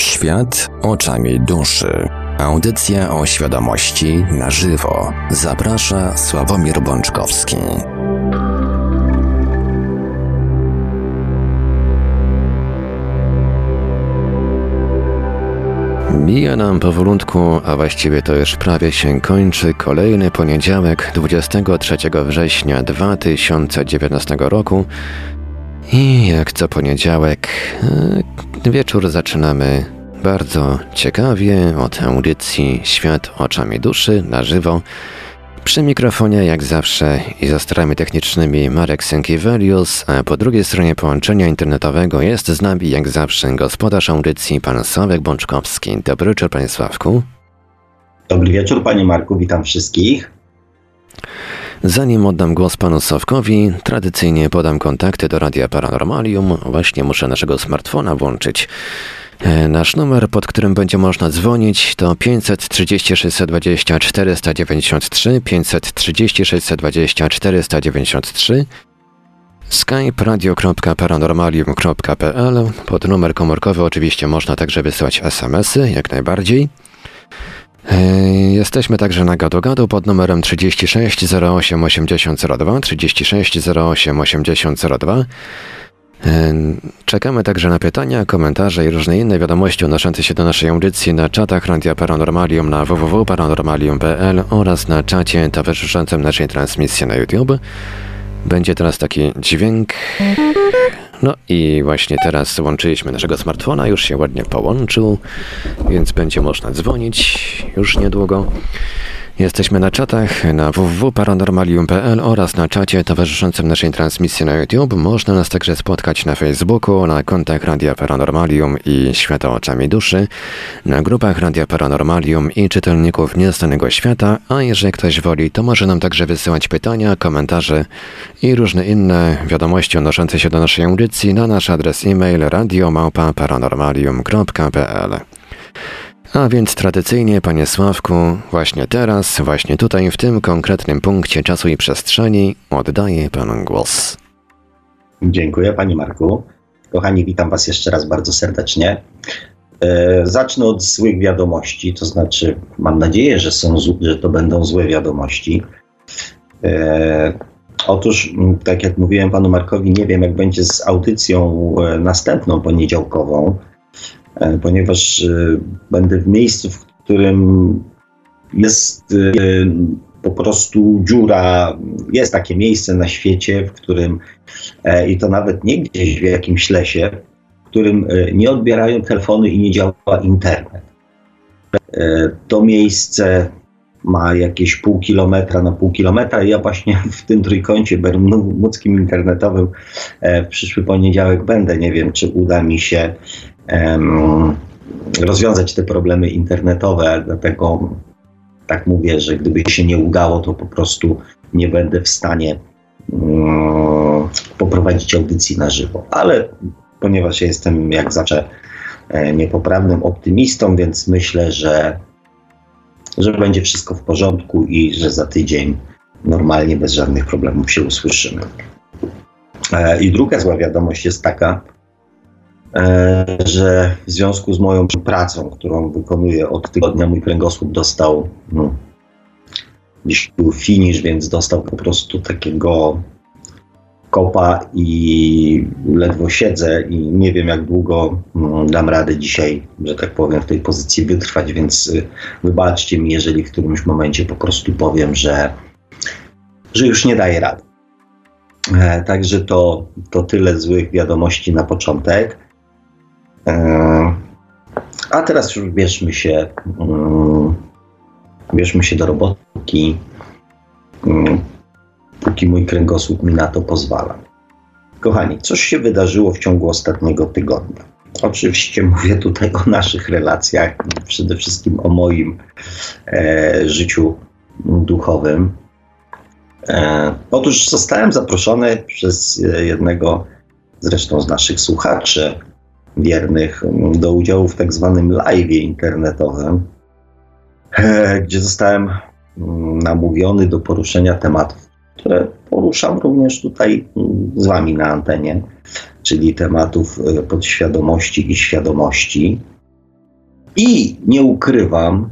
Świat oczami duszy. Audycja o świadomości na żywo. Zaprasza Sławomir Bączkowski. Mija nam powolutku, a właściwie to już prawie się kończy kolejny poniedziałek 23 września 2019 roku. I jak co poniedziałek, wieczór zaczynamy bardzo ciekawie od audycji Świat oczami duszy na żywo. Przy mikrofonie, jak zawsze, i za starami technicznymi Marek Sękiewelius, a po drugiej stronie połączenia internetowego jest z nami, jak zawsze, gospodarz audycji, pan Sławek Bączkowski. Dobry wieczór, panie Sławku. Dobry wieczór, panie Marku, witam wszystkich. Zanim oddam głos panu Sławkowi, tradycyjnie podam kontakty do Radia Paranormalium. Właśnie muszę naszego smartfona włączyć. E, nasz numer, pod którym będzie można dzwonić, to 530 620 493, 530 620 493, skype radio.paranormalium.pl. Pod numer komórkowy oczywiście można także wysyłać SMS-y, jak najbardziej. E, jesteśmy także na gadu gadu pod numerem 36 08 8002, 36 08 8002. Czekamy także na pytania, komentarze i różne inne wiadomości odnoszące się do naszej audycji na czatach Radia Paranormalium na www.paranormalium.pl oraz na czacie towarzyszącym naszej transmisji na YouTube. Będzie teraz taki dźwięk. No i właśnie teraz łączyliśmy naszego smartfona, już się ładnie połączył, więc będzie można dzwonić już niedługo. Jesteśmy na czatach na www.paranormalium.pl oraz na czacie towarzyszącym naszej transmisji na YouTube. Można nas także spotkać na Facebooku, na kontach Radia Paranormalium i Świata Oczami Duszy, na grupach Radia Paranormalium i czytelników Nieznanego Świata, a jeżeli ktoś woli, to może nam także wysyłać pytania, komentarze i różne inne wiadomości odnoszące się do naszej audycji na nasz adres e-mail radiomałpa-paranormalium.pl. A więc tradycyjnie, panie Sławku, właśnie teraz, właśnie tutaj, w tym konkretnym punkcie czasu i przestrzeni, oddaję panu głos. Dziękuję, panie Marku. Kochani, witam was jeszcze raz bardzo serdecznie. E, zacznę od złych wiadomości, to znaczy, mam nadzieję, że, są, że to będą złe wiadomości. E, otóż, tak jak mówiłem panu Markowi, nie wiem, jak będzie z audycją e, następną poniedziałkową ponieważ e, będę w miejscu, w którym jest e, po prostu dziura, jest takie miejsce na świecie, w którym i to nawet nie gdzieś w jakimś lesie, w którym nie odbierają telefony i nie działa internet. To miejsce ma jakieś pół kilometra na pół kilometra. Ja właśnie w tym trójkącie bermudzkim internetowym w przyszły poniedziałek będę. Nie wiem, czy uda mi się rozwiązać te problemy internetowe, dlatego tak mówię, że gdyby się nie udało, to po prostu nie będę w stanie um, poprowadzić audycji na żywo. Ale ponieważ jestem jak zawsze e, niepoprawnym optymistą, więc myślę, że, że będzie wszystko w porządku i że za tydzień normalnie, bez żadnych problemów się usłyszymy. E, I druga zła wiadomość jest taka, że w związku z moją pracą, którą wykonuję od tygodnia, mój kręgosłup dostał, no, dziś był finish, więc dostał po prostu takiego kopa i ledwo siedzę i nie wiem jak długo no, dam radę dzisiaj, że tak powiem, w tej pozycji wytrwać, więc y, wybaczcie mi, jeżeli w którymś momencie po prostu powiem, że, że już nie daję rady. E, także to, to tyle złych wiadomości na początek. E, a teraz już bierzmy się, mm, bierzmy się do roboty, mm, póki mój kręgosłup mi na to pozwala. Kochani, coś się wydarzyło w ciągu ostatniego tygodnia. Oczywiście mówię tutaj o naszych relacjach, przede wszystkim o moim e, życiu duchowym. E, otóż zostałem zaproszony przez jednego zresztą z naszych słuchaczy, wiernych do udziału w tak zwanym live internetowym, e, gdzie zostałem mm, namówiony do poruszenia tematów, które poruszam również tutaj mm, z Wami na antenie, czyli tematów e, podświadomości i świadomości. I nie ukrywam,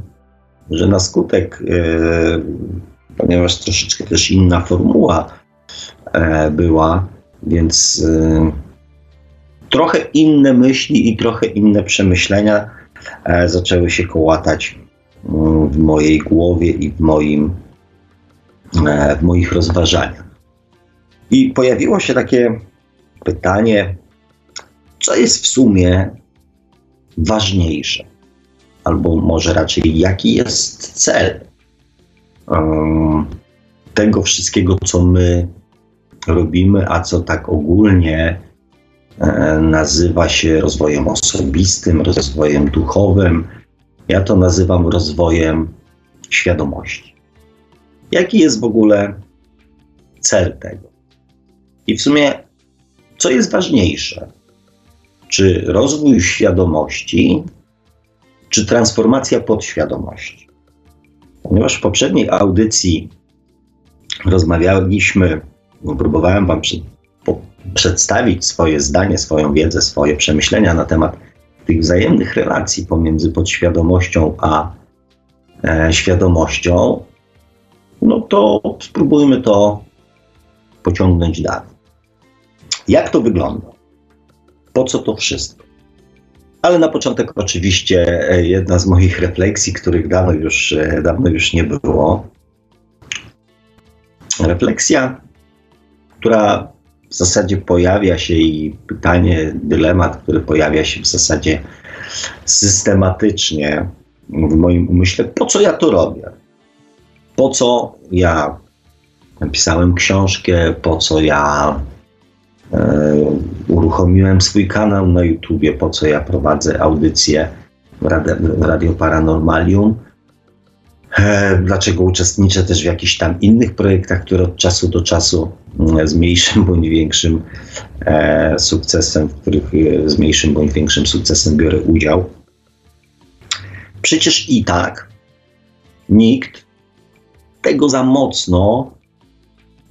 że na skutek, e, ponieważ troszeczkę też inna formuła była, więc trochę inne myśli i trochę inne przemyślenia zaczęły się kołatać mm, w mojej głowie i w, moim, w moich rozważaniach. I pojawiło się takie pytanie, co jest w sumie ważniejsze? albo może raczej jaki jest cel um, tego wszystkiego, co my robimy, a co tak ogólnie e, nazywa się rozwojem osobistym, rozwojem duchowym. Ja to nazywam rozwojem świadomości. Jaki jest w ogóle cel tego? I w sumie, co jest ważniejsze? Czy rozwój świadomości, czy transformacja podświadomości. Ponieważ w poprzedniej audycji rozmawialiśmy, próbowałem Wam przedstawić swoje zdanie, swoją wiedzę, swoje przemyślenia na temat tych wzajemnych relacji pomiędzy podświadomością a e, świadomością, no to spróbujmy to pociągnąć dalej. Jak to wygląda? Po co to wszystko? Ale na początek oczywiście e, jedna z moich refleksji, których dawno już, e, dawno już nie było. Refleksja, która w zasadzie pojawia się i pytanie, dylemat, który pojawia się w zasadzie systematycznie w moim umyśle, po co ja to robię? Po co ja napisałem książkę, po co ja E, uruchomiłem swój kanał na YouTubie, po co ja prowadzę audycję w Radio, w Radio Paranormalium. E, dlaczego uczestniczę też w jakichś tam innych projektach, które od czasu do czasu mm, z mniejszym bądź większym e, sukcesem, w których z mniejszym bądź większym sukcesem biorę udział. Przecież i tak nikt tego za mocno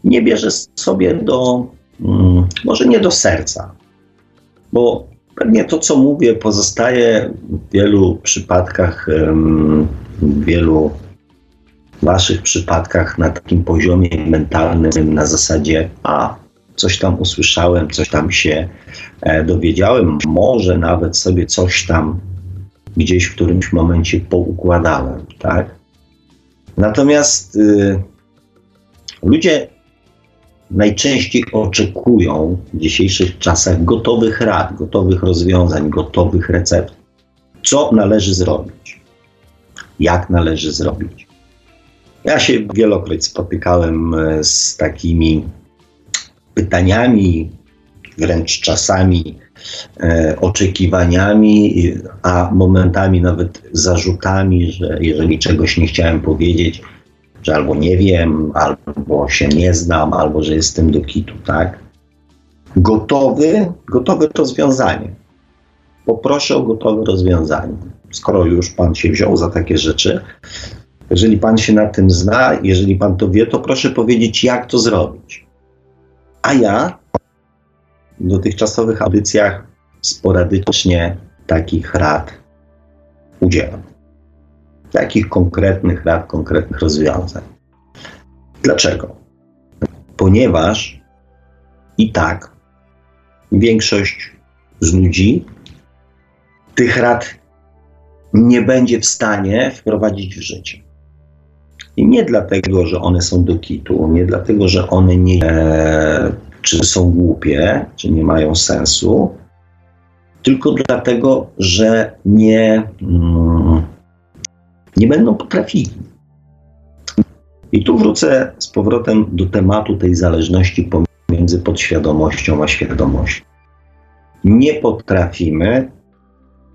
nie bierze sobie do Mm, może nie do serca, bo pewnie to, co mówię, pozostaje w wielu przypadkach, w wielu waszych przypadkach na takim poziomie mentalnym, na zasadzie, a coś tam usłyszałem, coś tam się e, dowiedziałem, może nawet sobie coś tam gdzieś w którymś momencie poukładałem, tak? Natomiast y, ludzie najczęściej oczekują w dzisiejszych czasach gotowych rad, gotowych rozwiązań, gotowych recept. Co należy zrobić? Jak należy zrobić? Ja się wielokroć spotykałem e, z takimi pytaniami, wręcz czasami e, oczekiwaniami, a momentami nawet zarzutami, że jeżeli czegoś nie chciałem powiedzieć, że albo nie wiem, albo się nie znam, albo że jestem do kitu, tak? Gotowy, gotowe rozwiązanie. Poproszę o gotowe rozwiązanie. Skoro już Pan się wziął za takie rzeczy, jeżeli Pan się na tym zna, jeżeli Pan to wie, to proszę powiedzieć, jak to zrobić. A ja w dotychczasowych audycjach sporadycznie takich rad udzielam takich konkretnych rad, konkretnych rozwiązań. Dlaczego? Ponieważ i tak większość z ludzi tych rad nie będzie w stanie wprowadzić w życie. I nie dlatego, że one są do kitu, nie dlatego, że one nie, e, czy są głupie, czy nie mają sensu, tylko dlatego, że nie. Mm, nie będą potrafili. I tu wrócę z powrotem do tematu tej zależności pomiędzy podświadomością a świadomością. Nie potrafimy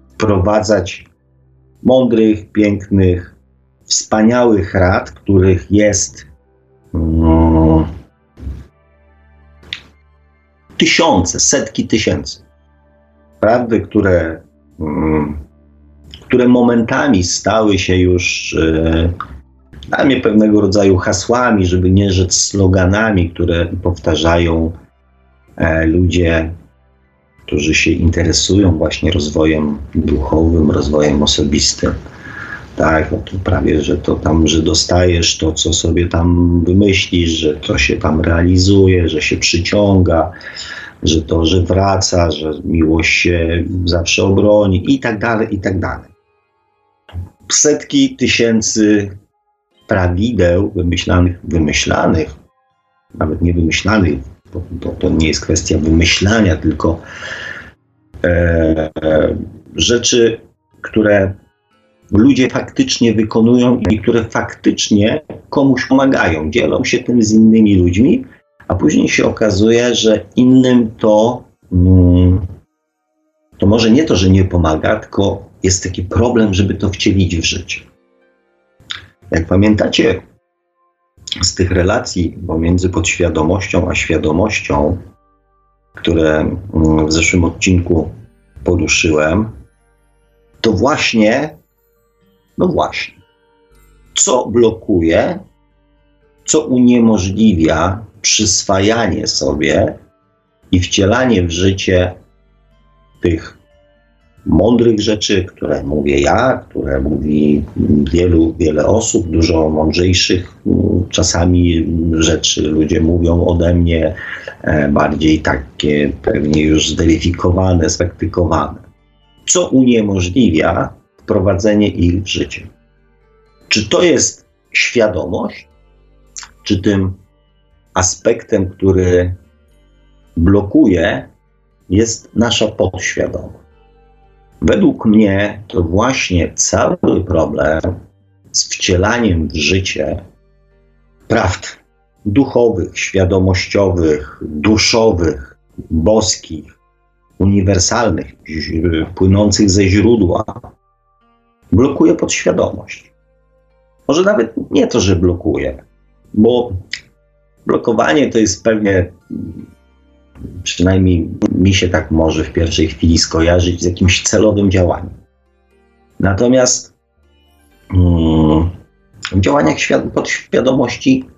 wprowadzać mądrych, pięknych, wspaniałych rad, których jest no, tysiące, setki tysięcy. Prawdy, które mm, które momentami stały się już e, dla mnie pewnego rodzaju hasłami, żeby nie rzec sloganami, które powtarzają e, ludzie, którzy się interesują właśnie rozwojem duchowym, rozwojem osobistym. Tak, no to prawie, że to tam, że dostajesz to, co sobie tam wymyślisz, że to się tam realizuje, że się przyciąga, że to, że wraca, że miłość się zawsze obroni i tak dalej, i tak dalej. Setki tysięcy prawideł wymyślanych, wymyślanych, nawet nie wymyślanych, bo to, to nie jest kwestia wymyślania, tylko e, rzeczy, które ludzie faktycznie wykonują i które faktycznie komuś pomagają, dzielą się tym z innymi ludźmi, a później się okazuje, że innym to, mm, to może nie to, że nie pomaga, tylko jest taki problem, żeby to wcielić w życie. Jak pamiętacie z tych relacji pomiędzy podświadomością a świadomością, które mm, w zeszłym odcinku poruszyłem, to właśnie, no właśnie, co blokuje, co uniemożliwia przyswajanie sobie i wcielanie w życie tych mądrych rzeczy, które mówię ja, które mówi wielu, wiele osób, dużo mądrzejszych czasami rzeczy ludzie mówią ode mnie, e, bardziej takie pewnie już zweryfikowane, spraktykowane. Co uniemożliwia wprowadzenie ich w życie? Czy to jest świadomość, czy tym aspektem, który blokuje, jest nasza podświadomość. Według mnie to właśnie cały problem z wcielaniem w życie prawd duchowych, świadomościowych, duszowych, boskich, uniwersalnych, płynących ze źródła, blokuje podświadomość. Może nawet nie to, że blokuje, bo blokowanie to jest pewnie, przynajmniej mi się tak może w pierwszej chwili skojarzyć z jakimś celowym działaniem. Natomiast mm, w działaniach podświadomości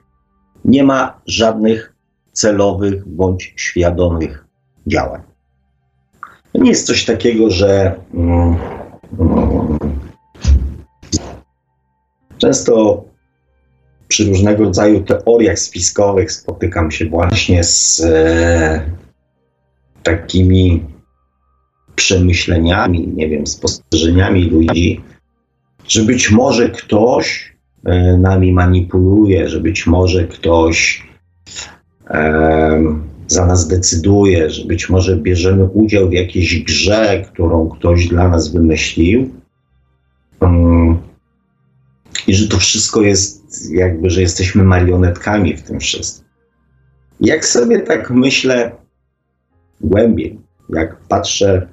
nie ma żadnych celowych bądź świadomych działań. To nie jest coś takiego, że mm, mm, często przy różnego rodzaju teoriach spiskowych spotykam się właśnie z e, takimi przemyśleniami, nie wiem, spostrzeżeniami ludzi, że być może ktoś e, nami manipuluje, że być może ktoś e, za nas decyduje, że być może bierzemy udział w jakiejś grze, którą ktoś dla nas wymyślił. Um, I że to wszystko jest jakby, że jesteśmy marionetkami w tym wszystkim. Jak sobie tak myślę głębiej, jak patrzę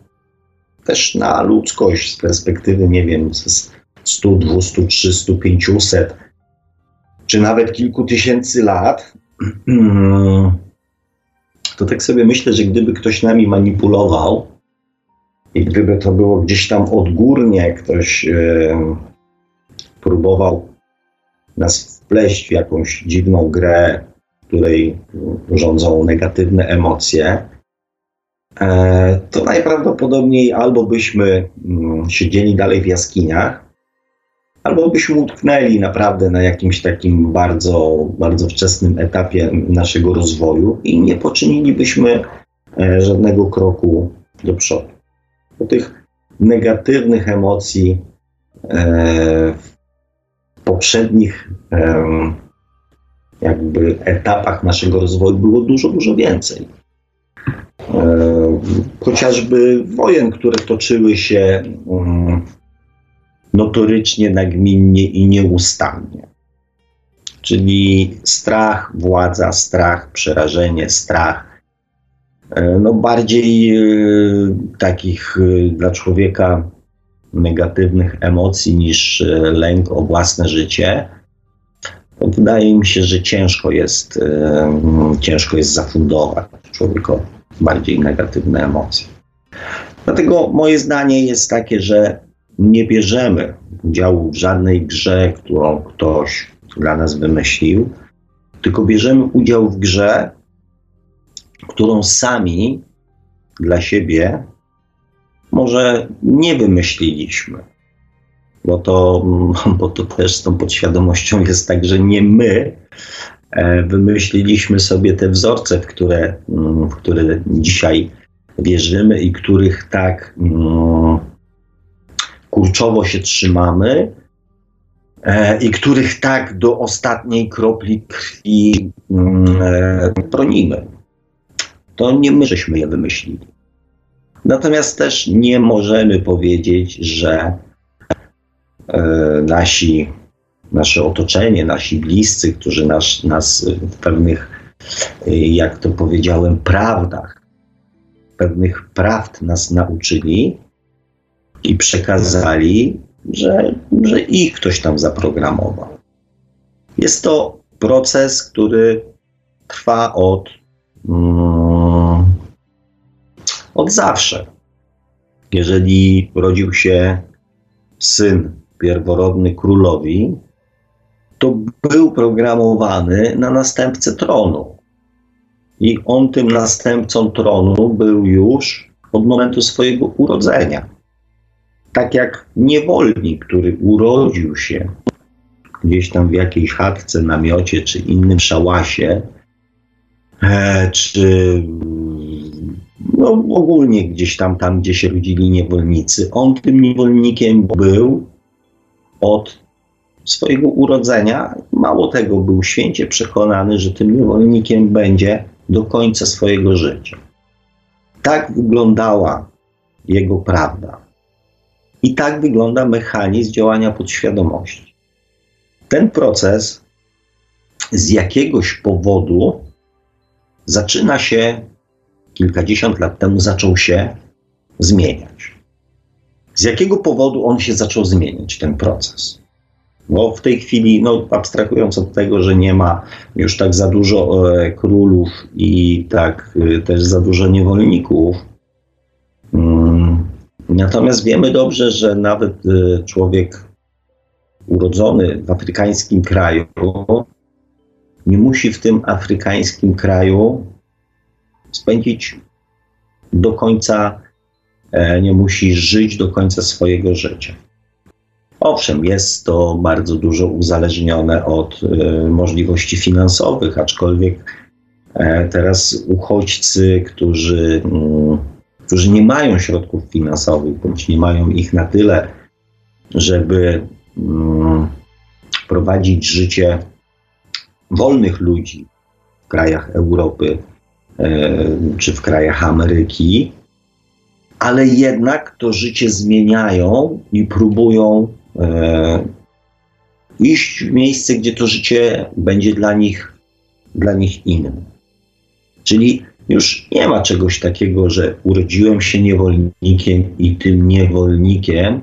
też na ludzkość z perspektywy, nie wiem, z 100, 200, 300, 500, czy nawet kilku tysięcy lat, to tak sobie myślę, że gdyby ktoś nami manipulował i gdyby to było gdzieś tam odgórnie, ktoś e, próbował nas wpleść w jakąś dziwną grę, której rządzą negatywne emocje, e, to najprawdopodobniej albo byśmy mm, siedzieli dalej w jaskiniach, albo byśmy utknęli naprawdę na jakimś takim bardzo, bardzo wczesnym etapie naszego rozwoju i nie poczynilibyśmy e, żadnego kroku do przodu. Bo tych negatywnych emocji e, poprzednich jakby etapach naszego rozwoju było dużo, dużo więcej. Chociażby wojen, które toczyły się notorycznie, nagminnie i nieustannie. Czyli strach, władza, strach, przerażenie, strach. E, no bardziej e, takich e, dla człowieka negatywnych emocji niż e, lęk o własne życie, to wydaje mi się, że ciężko jest, e, ciężko jest zafundować człowiekowi bardziej negatywne emocje. Dlatego moje zdanie jest takie, że nie bierzemy udziału w żadnej grze, którą ktoś dla nas wymyślił, tylko bierzemy udział w grze, którą sami dla siebie może nie wymyśliliśmy. Bo to, bo to też z tą podświadomością jest tak, że nie my e, wymyśliliśmy sobie te wzorce, w które, mm, w które dzisiaj wierzymy i których tak mm, kurczowo się trzymamy e, i których tak do ostatniej kropli krwi mm, e, bronimy. To nie my żeśmy je wymyślili. Natomiast też nie możemy powiedzieć, że e, nasi, nasze otoczenie, nasi bliscy, którzy nas, nas w pewnych, jak to powiedziałem, prawdach, pewnych prawd nas nauczyli i przekazali, że, że ich ktoś tam zaprogramował. Jest to proces, który trwa od. Mm, od zawsze. Jeżeli rodził się syn pierworodny królowi, to był programowany na następcę tronu. I on tym następcą tronu był już od momentu swojego urodzenia. Tak jak niewolnik, który urodził się gdzieś tam w jakiejś chatce, namiocie czy innym szałasie, e, czy no, ogólnie gdzieś tam, tam, gdzie się rodzili niewolnicy. On tym niewolnikiem był od swojego urodzenia. Mało tego, był święcie przekonany, że tym niewolnikiem będzie do końca swojego życia. Tak wyglądała jego prawda. I tak wygląda mechanizm działania podświadomości. Ten proces z jakiegoś powodu zaczyna się kilkadziesiąt lat temu zaczął się zmieniać. Z jakiego powodu on się zaczął zmieniać, ten proces? Bo w tej chwili, no, abstrahując od tego, że nie ma już tak za dużo e, królów i tak e, też za dużo niewolników, mm, natomiast wiemy dobrze, że nawet e, człowiek urodzony w afrykańskim kraju nie musi w tym afrykańskim kraju spędzić do końca, e, nie musi żyć do końca swojego życia. Owszem, jest to bardzo dużo uzależnione od e, możliwości finansowych, aczkolwiek e, teraz uchodźcy, którzy, mm, którzy nie mają środków finansowych, bądź nie mają ich na tyle, żeby mm, prowadzić życie wolnych ludzi w krajach Europy, czy w krajach Ameryki, ale jednak to życie zmieniają i próbują e, iść w miejsce, gdzie to życie będzie dla nich, dla nich inne. Czyli już nie ma czegoś takiego, że urodziłem się niewolnikiem i tym niewolnikiem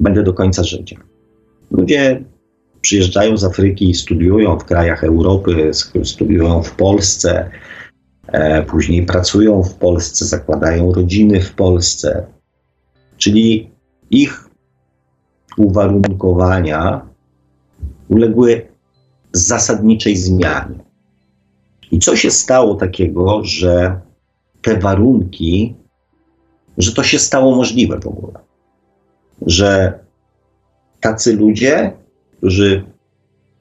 będę do końca życia. Ludzie przyjeżdżają z Afryki studiują w krajach Europy, studiują w Polsce, E, później pracują w Polsce, zakładają rodziny w Polsce. Czyli ich uwarunkowania uległy zasadniczej zmianie. I co się stało takiego, że te warunki, że to się stało możliwe w ogóle? Że tacy ludzie, którzy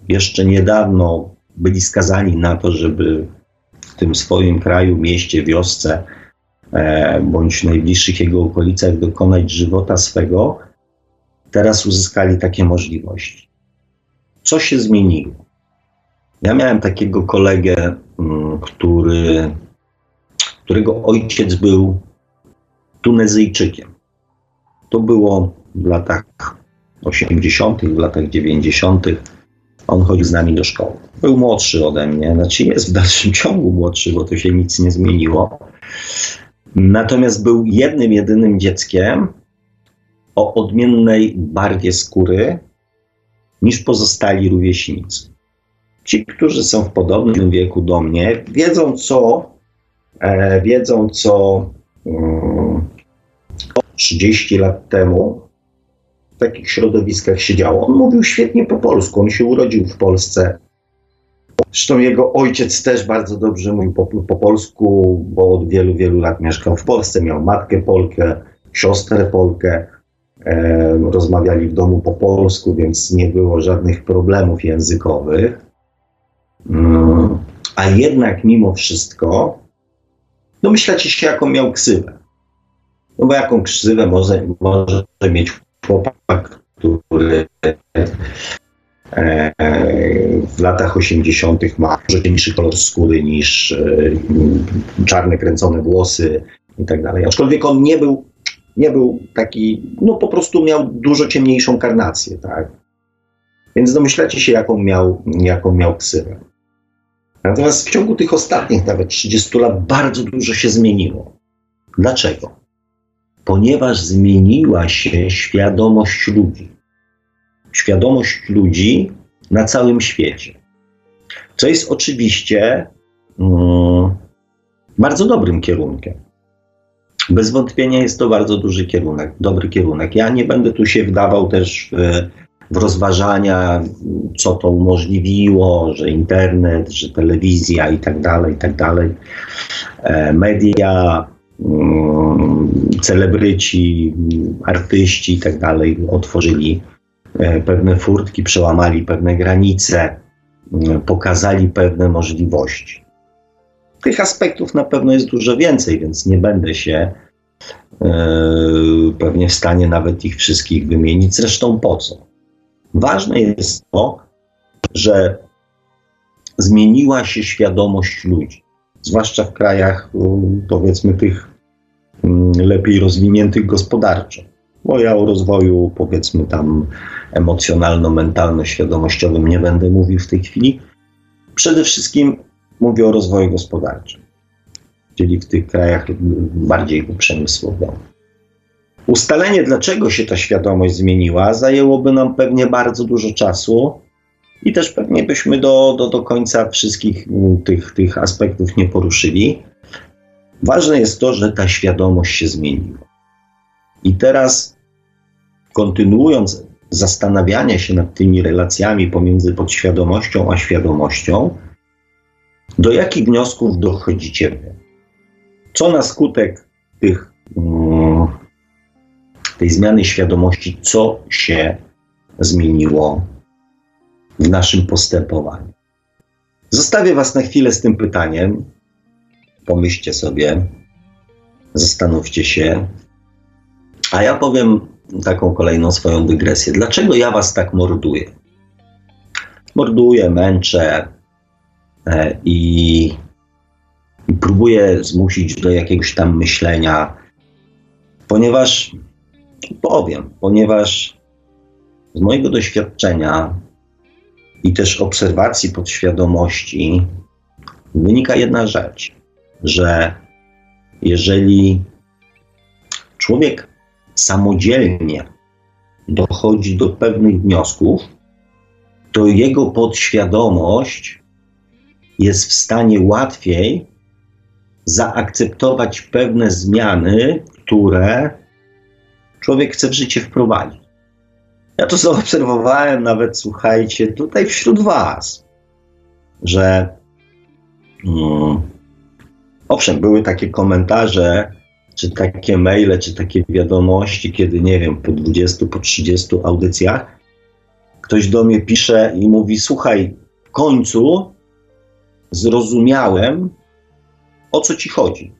jeszcze niedawno byli skazani na to, żeby w tym swoim kraju, mieście, wiosce e, bądź najbliższych jego okolicach dokonać żywota swego, teraz uzyskali takie możliwości. Co się zmieniło? Ja miałem takiego kolegę, mm, który, którego ojciec był Tunezyjczykiem. To było w latach 80., w latach 90. On chodził z nami do szkoły. Był młodszy ode mnie, znaczy jest w dalszym ciągu młodszy, bo to się nic nie zmieniło. Natomiast był jednym, jedynym dzieckiem o odmiennej barwie skóry niż pozostali rówieśnicy. Ci, którzy są w podobnym wieku do mnie, wiedzą co, e, wiedzą co mm, 30 lat temu takich środowiskach siedziało. On mówił świetnie po polsku, on się urodził w Polsce. Zresztą jego ojciec też bardzo dobrze mówił po, po polsku, bo od wielu, wielu lat mieszkał w Polsce. Miał matkę Polkę, siostrę Polkę. E, rozmawiali w domu po polsku, więc nie było żadnych problemów językowych. Mm, a jednak mimo wszystko domyślacie się, jaką miał ksywę. No bo jaką ksywę może, może mieć chłopak, który e, w latach 80. ma cieńszy kolor skóry niż e, czarne kręcone włosy i tak dalej. Aczkolwiek on nie był, nie był taki, no po prostu miał dużo ciemniejszą karnację, tak? Więc domyślacie się, jaką miał, jaką miał ksywę. Natomiast w ciągu tych ostatnich nawet 30 lat bardzo dużo się zmieniło. Dlaczego? Ponieważ zmieniła się świadomość ludzi. Świadomość ludzi na całym świecie. Co jest oczywiście mm, bardzo dobrym kierunkiem. Bez wątpienia jest to bardzo duży kierunek, dobry kierunek. Ja nie będę tu się wdawał też w, w rozważania, co to umożliwiło, że internet, że telewizja i tak dalej, i tak dalej, e, media, celebryci, artyści i tak dalej otworzyli e, pewne furtki, przełamali pewne granice, mm, pokazali pewne możliwości. Tych aspektów na pewno jest dużo więcej, więc nie będę się e, pewnie w stanie nawet ich wszystkich wymienić. Zresztą po co? Ważne jest to, że zmieniła się świadomość ludzi, zwłaszcza w krajach, powiedzmy, tych mm, lepiej rozwiniętych gospodarczo. Bo ja o rozwoju, powiedzmy, tam emocjonalno-mentalno-świadomościowym nie będę mówił w tej chwili. Przede wszystkim mówię o rozwoju gospodarczym, czyli w tych krajach bardziej uprzemysłowych. Ustalenie, dlaczego się ta świadomość zmieniła, zajęłoby nam pewnie bardzo dużo czasu i też pewnie byśmy do, do, do końca wszystkich mm, tych, tych aspektów nie poruszyli. Ważne jest to, że ta świadomość się zmieniła. I teraz, kontynuując zastanawianie się nad tymi relacjami pomiędzy podświadomością a świadomością, do jakich wniosków dochodzicie? Co na skutek tych um, tej zmiany świadomości, co się zmieniło w naszym postępowaniu. Zostawię Was na chwilę z tym pytaniem. Pomyślcie sobie, zastanówcie się. A ja powiem taką kolejną swoją dygresję. Dlaczego ja Was tak morduję? Morduję, męczę e, i, próbuję zmusić do jakiegoś tam myślenia, ponieważ powiem, ponieważ z mojego doświadczenia i też obserwacji podświadomości wynika jedna rzecz, że jeżeli człowiek samodzielnie dochodzi do pewnych wniosków, to jego podświadomość jest w stanie łatwiej zaakceptować pewne zmiany, które człowiek chce w życie wprowadzić. Ja to zaobserwowałem nawet, słuchajcie, tutaj wśród Was, że mm, owszem, były takie komentarze, czy takie maile, czy takie wiadomości, kiedy nie wiem, po 20, po 30 audycjach ktoś do mnie pisze i mówi: Słuchaj, w końcu zrozumiałem, o co ci chodzi.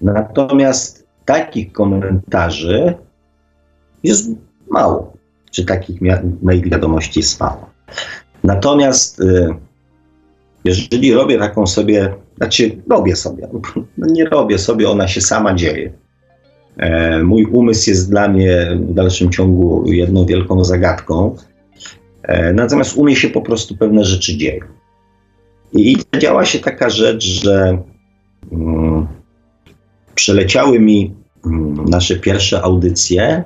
Natomiast takich komentarzy jest mało, czy takich mail wiadomości jest mało. Natomiast y, jeżeli robię taką sobie, znaczy robię sobie, no nie robię sobie, ona się sama dzieje. E, mój umysł jest dla mnie w dalszym ciągu jedną wielką zagadką, e, natomiast umie się po prostu pewne rzeczy dzieją. I działa się taka rzecz, że mm, przeleciały mi mm, nasze pierwsze audycje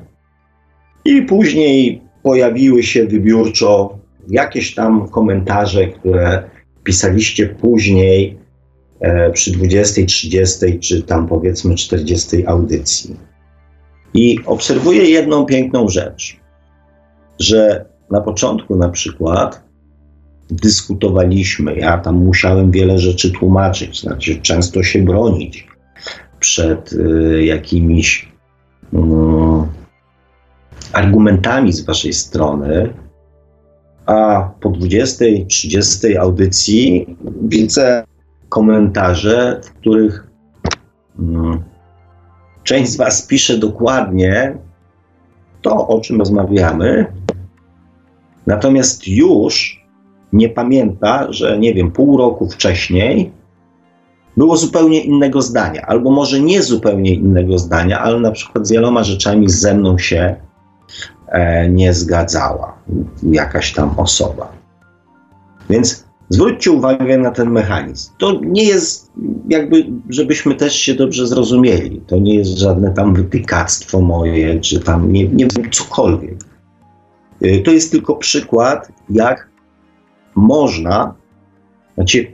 i później pojawiły się wybiórczo jakieś tam komentarze, które pisaliście później e, przy 20, 30 czy tam powiedzmy 40 audycji. I obserwuję jedną piękną rzecz, że na początku na przykład dyskutowaliśmy. Ja tam musiałem wiele rzeczy tłumaczyć, znaczy często się bronić przed y, jakimiś y, argumentami z waszej strony, a po 20, 30 audycji widzę komentarze, w których y, część z was pisze dokładnie to, o czym rozmawiamy, natomiast już nie pamięta, że nie wiem, pół roku wcześniej było zupełnie innego zdania, albo może nie zupełnie innego zdania, ale na przykład z wieloma rzeczami ze mną się nie zgadzała jakaś tam osoba. Więc zwróćcie uwagę na ten mechanizm. To nie jest jakby, żebyśmy też się dobrze zrozumieli. To nie jest żadne tam wytykactwo moje, czy tam nie, nie wiem, cokolwiek. E, to jest tylko przykład, jak można, znaczy,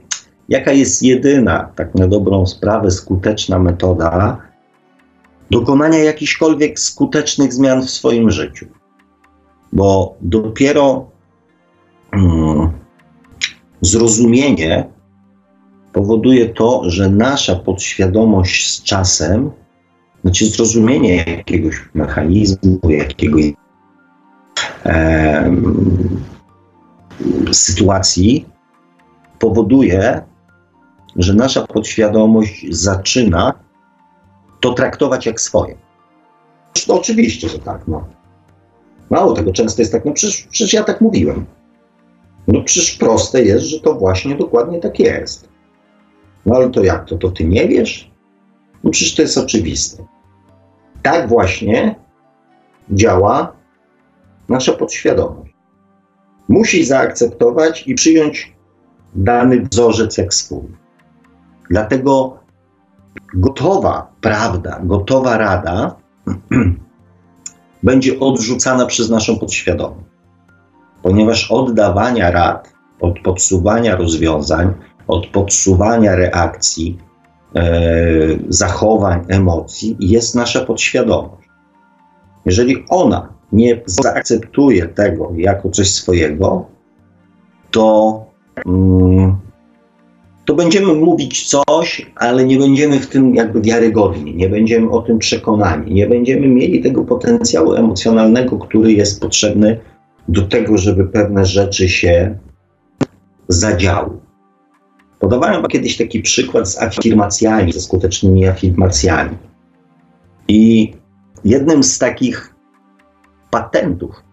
jaka jest jedyna, tak na dobrą sprawę, skuteczna metoda dokonania jakichkolwiek skutecznych zmian w swoim życiu. Bo dopiero mm, zrozumienie powoduje to, że nasza podświadomość z czasem, znaczy zrozumienie jakiegoś mechanizmu, jakiegoś e, sytuacji powoduje, że nasza podświadomość zaczyna to traktować jak swoje. No, oczywiście, że tak. No. Mało tego, często jest tak, no przecież, przecież ja tak mówiłem. No przecież proste jest, że to właśnie dokładnie tak jest. No ale to jak to? To ty nie wiesz? No przecież to jest oczywiste. Tak właśnie działa nasza podświadomość musi zaakceptować i przyjąć dany wzorzec jak swój. Dlatego gotowa prawda, gotowa rada będzie odrzucana przez naszą podświadomość. Ponieważ oddawania rad, od podsuwania rozwiązań, od podsuwania reakcji, e, zachowań, emocji jest nasza podświadomość. Jeżeli ona nie zaakceptuje tego jako coś swojego, to, mm, to będziemy mówić coś, ale nie będziemy w tym jakby wiarygodni, nie będziemy o tym przekonani, nie będziemy mieli tego potencjału emocjonalnego, który jest potrzebny do tego, żeby pewne rzeczy się zadziały. Podawałem kiedyś taki przykład z afirmacjami, ze skutecznymi afirmacjami. I jednym z takich patentów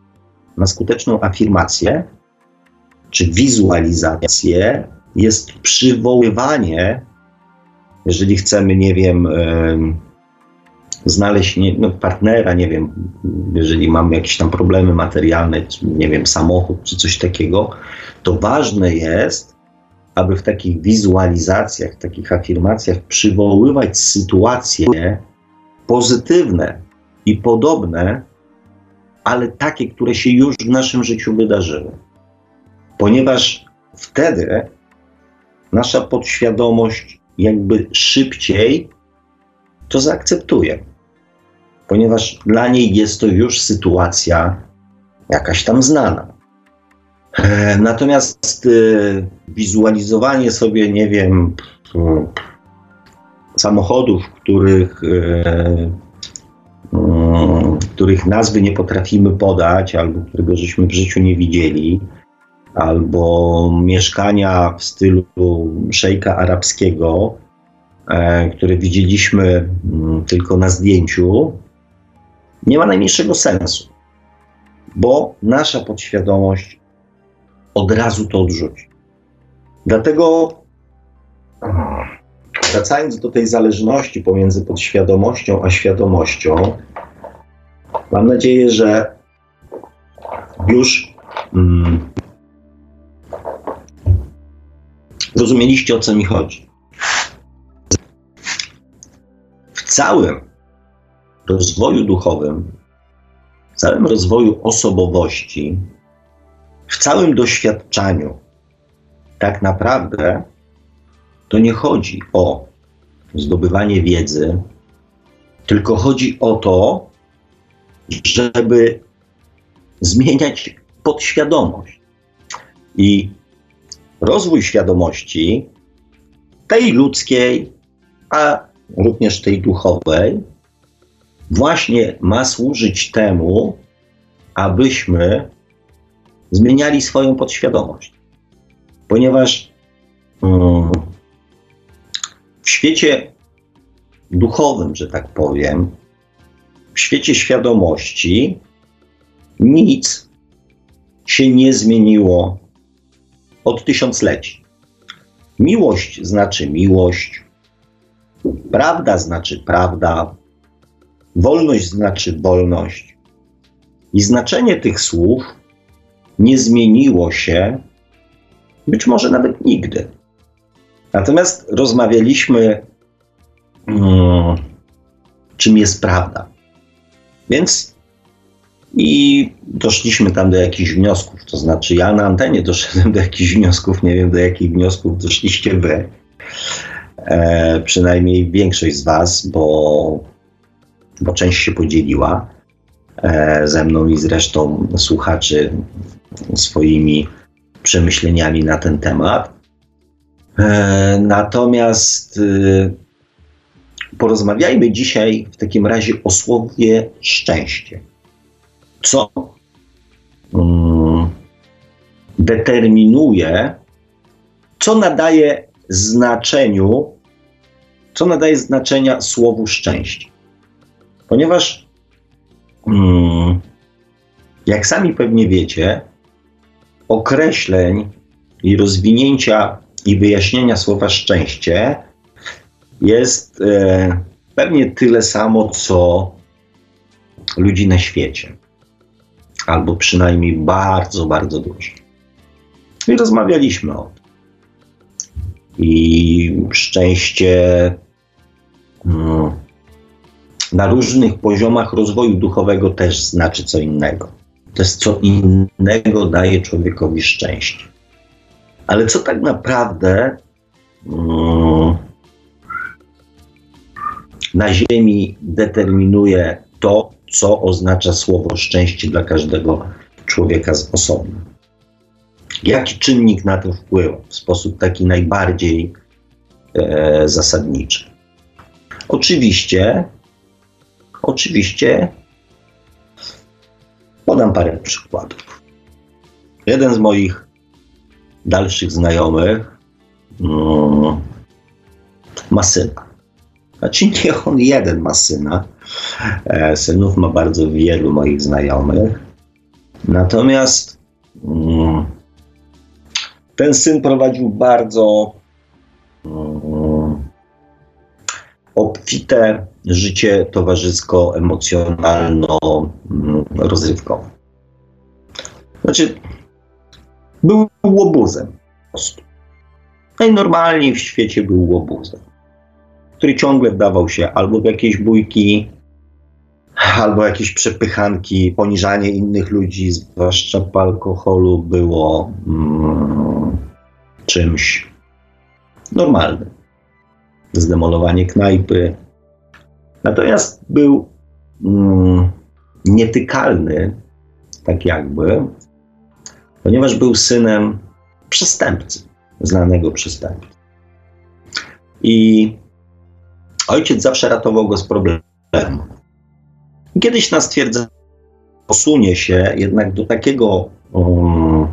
na skuteczną afirmację czy wizualizację jest przywoływanie, jeżeli chcemy, nie wiem, znaleźć nie, no, partnera, nie wiem, jeżeli mamy jakieś tam problemy materialne, czy, nie wiem, samochód czy coś takiego, to ważne jest, aby w takich wizualizacjach, takich afirmacjach przywoływać sytuacje pozytywne i podobne ale takie, które się już w naszym życiu wydarzyły. Ponieważ wtedy nasza podświadomość jakby szybciej to zaakceptuje. Ponieważ dla niej jest to już sytuacja jakaś tam znana. E, natomiast y, wizualizowanie sobie, nie wiem, samochodów, których y, Mm, których nazwy nie potrafimy podać, albo którego żeśmy w życiu nie widzieli, albo mieszkania w stylu szejka arabskiego, e, które widzieliśmy mm, tylko na zdjęciu, nie ma najmniejszego sensu, bo nasza podświadomość od razu to odrzuci. Dlatego wracając do tej zależności pomiędzy podświadomością a świadomością, mam nadzieję, że już mm, rozumieliście o co mi chodzi. W całym rozwoju duchowym, w całym rozwoju osobowości, w całym doświadczaniu, tak naprawdę to nie chodzi o zdobywanie wiedzy, tylko chodzi o to, żeby zmieniać podświadomość. I rozwój świadomości, tej ludzkiej, a również tej duchowej, właśnie ma służyć temu, abyśmy zmieniali swoją podświadomość. Ponieważ um, w świecie duchowym, że tak powiem, w świecie świadomości nic się nie zmieniło od tysiącleci. Miłość znaczy miłość, prawda znaczy prawda, wolność znaczy wolność. I znaczenie tych słów nie zmieniło się być może nawet nigdy. Natomiast rozmawialiśmy, hmm, czym jest prawda. Więc i doszliśmy tam do jakichś wniosków. To znaczy, ja na antenie doszedłem do jakichś wniosków, nie wiem do jakich wniosków doszliście wy. E, przynajmniej większość z Was, bo, bo część się podzieliła e, ze mną i z resztą słuchaczy swoimi przemyśleniami na ten temat. E, natomiast y, porozmawiajmy dzisiaj w takim razie o słowie szczęście. Co um, determinuje, co nadaje znaczeniu, co nadaje znaczenia słowu szczęście. Ponieważ, um, jak sami pewnie wiecie, określeń i rozwinięcia i wyjaśnienia słowa szczęście jest e, pewnie tyle samo, co ludzi na świecie. Albo przynajmniej bardzo, bardzo dużo. I rozmawialiśmy o tym. I szczęście no, na różnych poziomach rozwoju duchowego też znaczy co innego. To jest co innego daje człowiekowi szczęście. Ale co tak naprawdę um, na Ziemi determinuje to, co oznacza słowo szczęście dla każdego człowieka z osobna? Jaki czynnik na to wpływa w sposób taki najbardziej e, zasadniczy? Oczywiście, oczywiście Podam parę przykładów. Jeden z moich dalszych znajomych um, ma syna. Znaczy nie on jeden ma syna. E, synów ma bardzo wielu moich znajomych. Natomiast um, ten syn prowadził bardzo um, obfite życie towarzysko-emocjonalno-rozrywkowe. Znaczy, był łobuzem po prostu. Najnormalniej w świecie był łobuzem, który ciągle wdawał się albo w jakieś bójki, albo jakieś przepychanki, poniżanie innych ludzi, zwłaszcza po alkoholu, było mm, czymś normalnym zdemolowanie knajpy. Natomiast był mm, nietykalny, tak jakby, ponieważ był synem przestępcy, znanego przestępcy. I ojciec zawsze ratował go z problemu. Kiedyś nas stwierdza, posunie się jednak do takiego, um,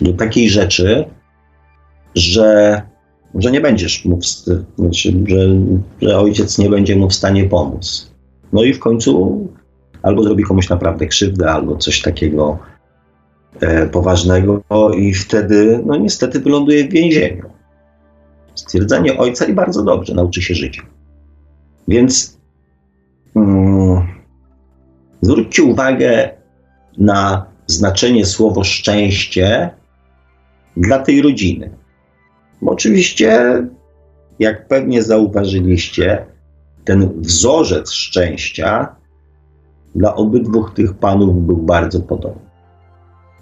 do takiej rzeczy, że że nie będziesz mu, znaczy, że, że ojciec nie będzie mu w stanie pomóc. No i w końcu albo zrobi komuś naprawdę krzywdę, albo coś takiego e, poważnego, i wtedy, no niestety, wyląduje w więzieniu. Stwierdzenie ojca i bardzo dobrze nauczy się życia. Więc zwróćcie uwagę na znaczenie słowo szczęście dla tej rodziny. Bo oczywiście, jak pewnie zauważyliście, ten wzorzec szczęścia dla obydwu tych panów był bardzo podobny.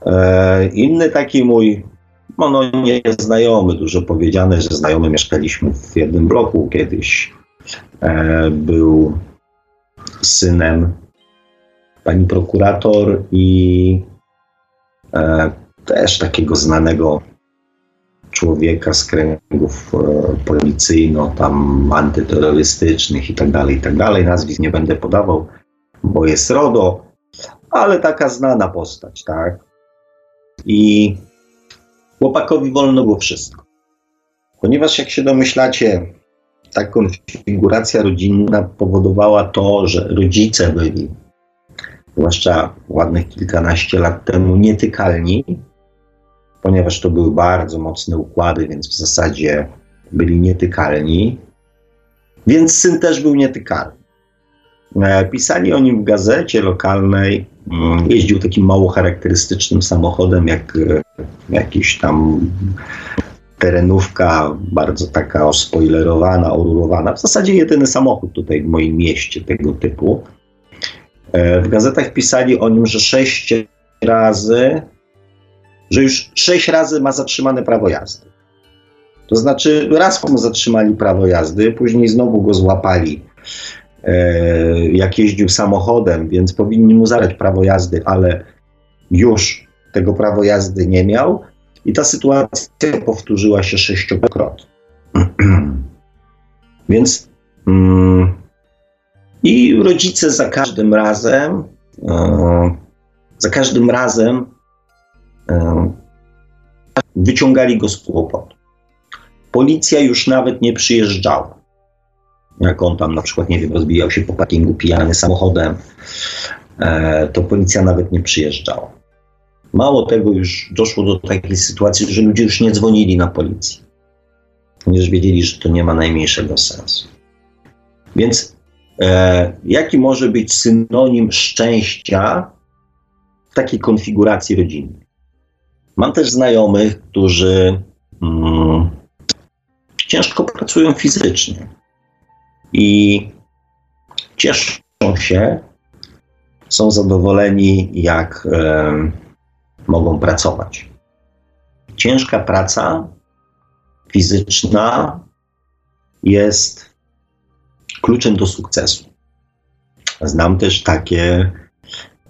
E, inny taki mój, no, no nie znajomy, dużo powiedziane, że znajomy mieszkaliśmy w jednym bloku kiedyś, e, był synem pani prokurator i e, też takiego znanego człowieka z kręgów e, policyjno, tam antyterrorystycznych i tak dalej, i tak dalej. Nazwisk nie będę podawał, bo jest RODO, ale taka znana postać, tak? I chłopakowi wolno było wszystko. Ponieważ jak się domyślacie, ta konfiguracja rodzinna powodowała to, że rodzice byli, zwłaszcza ładnych kilkanaście lat temu, nietykalni, ponieważ to były bardzo mocne układy, więc w zasadzie byli nietykalni. Więc syn też był nietykalny. E, pisali o nim w gazecie lokalnej. Mm, jeździł takim mało charakterystycznym samochodem, jak e, jakiś tam terenówka, bardzo taka ospoilerowana, orurowana. W zasadzie jedyny samochód tutaj w moim mieście tego typu. E, w gazetach pisali o nim, że sześć razy, że już sześć razy ma zatrzymane prawo jazdy. To znaczy, raz mu zatrzymali prawo jazdy, później znowu go złapali, e, jak jeździł samochodem, więc powinni mu zadać prawo jazdy, ale już tego prawo jazdy nie miał. I ta sytuacja powtórzyła się sześciokrotnie. Więc mm, i rodzice za każdym razem, e, za każdym razem e, wyciągali go z kłopotu. Policja już nawet nie przyjeżdżała. Jak on tam na przykład, nie wiem, rozbijał się po parkingu pijany samochodem, e, to policja nawet nie przyjeżdżała. Mało tego, już doszło do takiej sytuacji, że ludzie już nie dzwonili na policję, ponieważ wiedzieli, że to nie ma najmniejszego sensu. Więc e, jaki może być synonim szczęścia w takiej konfiguracji rodzinnej? Mam też znajomych, którzy mm, ciężko pracują fizycznie i cieszą się, są zadowoleni, jak. E, mogą pracować. Ciężka praca fizyczna jest kluczem do sukcesu. Znam też takie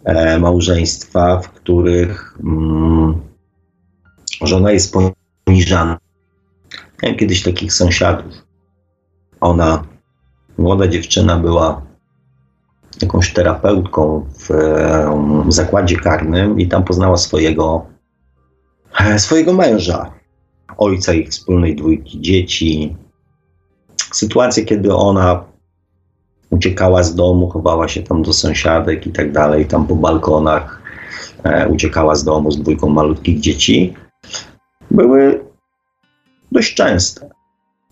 e, małżeństwa, w których mm, żona jest poniżana. Miałem kiedyś takich sąsiadów. Ona, młoda dziewczyna, była jakąś terapeutką w, w zakładzie karnym i tam poznała swojego, e, swojego męża, ojca ich wspólnej dwójki dzieci. Sytuację, kiedy ona uciekała z domu, chowała się tam do sąsiadek i tak dalej, tam po balkonach e, uciekała z domu z dwójką malutkich dzieci, były dość częste.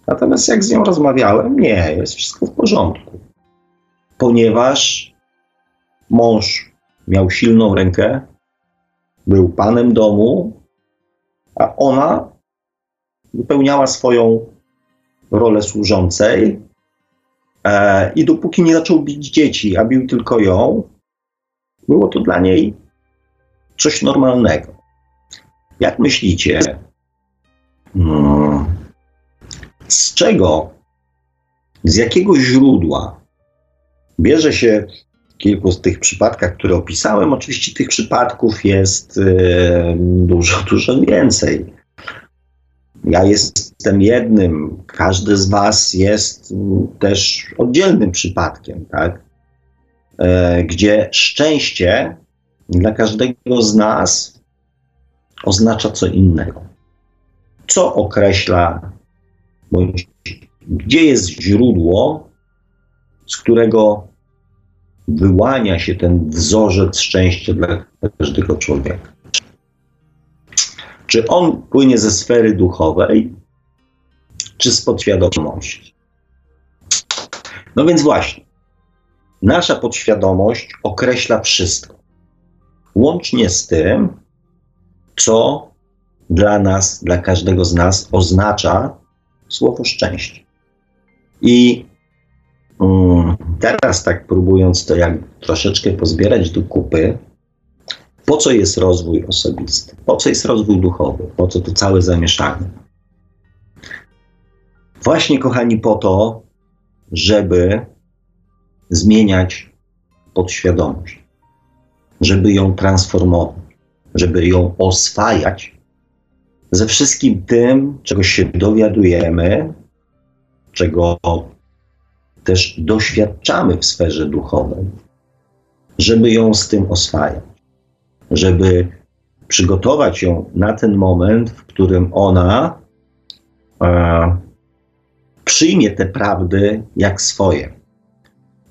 Natomiast jak z nią rozmawiałem, nie, jest wszystko w porządku ponieważ mąż miał silną rękę, był panem domu, a ona wypełniała swoją rolę służącej. E, I dopóki nie zaczął bić dzieci, a bił tylko ją, było to dla niej coś normalnego. Jak myślicie, hmm, z czego, z jakiego źródła bierze się w kilku z tych przypadkach, które opisałem. Oczywiście tych przypadków jest e, dużo, dużo więcej. Ja jestem jednym, każdy z Was jest też oddzielnym przypadkiem, tak? E, gdzie szczęście dla każdego z nas oznacza co innego. Co określa, bądź gdzie jest źródło, z którego wyłania się ten wzorzec szczęścia dla każdego człowieka. Czy on płynie ze sfery duchowej, czy z podświadomości? No więc właśnie, nasza podświadomość określa wszystko, łącznie z tym, co dla nas, dla każdego z nas oznacza słowo szczęście. I Mm, teraz tak próbując to jak troszeczkę pozbierać do kupy, po co jest rozwój osobisty, po co jest rozwój duchowy, po co to całe zamieszanie. Właśnie, kochani, po to, żeby zmieniać podświadomość, żeby ją transformować, żeby ją oswajać ze wszystkim tym, czego się dowiadujemy, czego też doświadczamy w sferze duchowej, żeby ją z tym oswajać, żeby przygotować ją na ten moment, w którym ona e, przyjmie te prawdy jak swoje.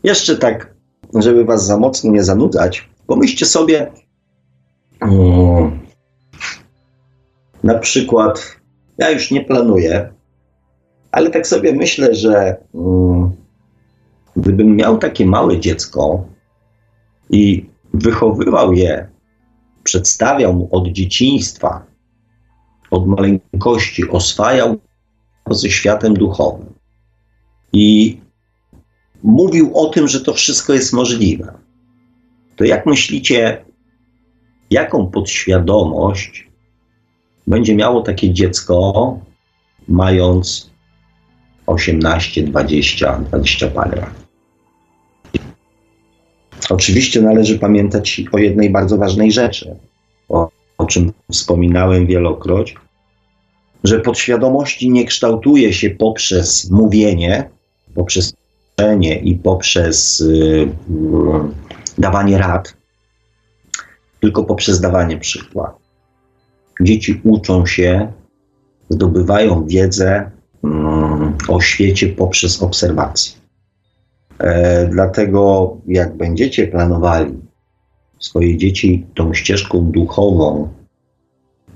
Jeszcze tak, żeby Was za mocno nie zanudzać, pomyślcie sobie, um, na przykład, ja już nie planuję, ale tak sobie myślę, że um, gdybym miał takie małe dziecko i wychowywał je, przedstawiał mu od dzieciństwa, od maleńkości, oswajał ze światem duchowym i mówił o tym, że to wszystko jest możliwe, to jak myślicie, jaką podświadomość będzie miało takie dziecko, mając 18, 20, 20 parę lat? Oczywiście należy pamiętać o jednej bardzo ważnej rzeczy, o, o czym wspominałem wielokroć, że podświadomości nie kształtuje się poprzez mówienie, poprzez i poprzez y, y, dawanie rad, tylko poprzez dawanie przykładu. Dzieci uczą się, zdobywają wiedzę mm, o świecie poprzez obserwację. E, dlatego, jak będziecie planowali swoje dzieci tą ścieżką duchową,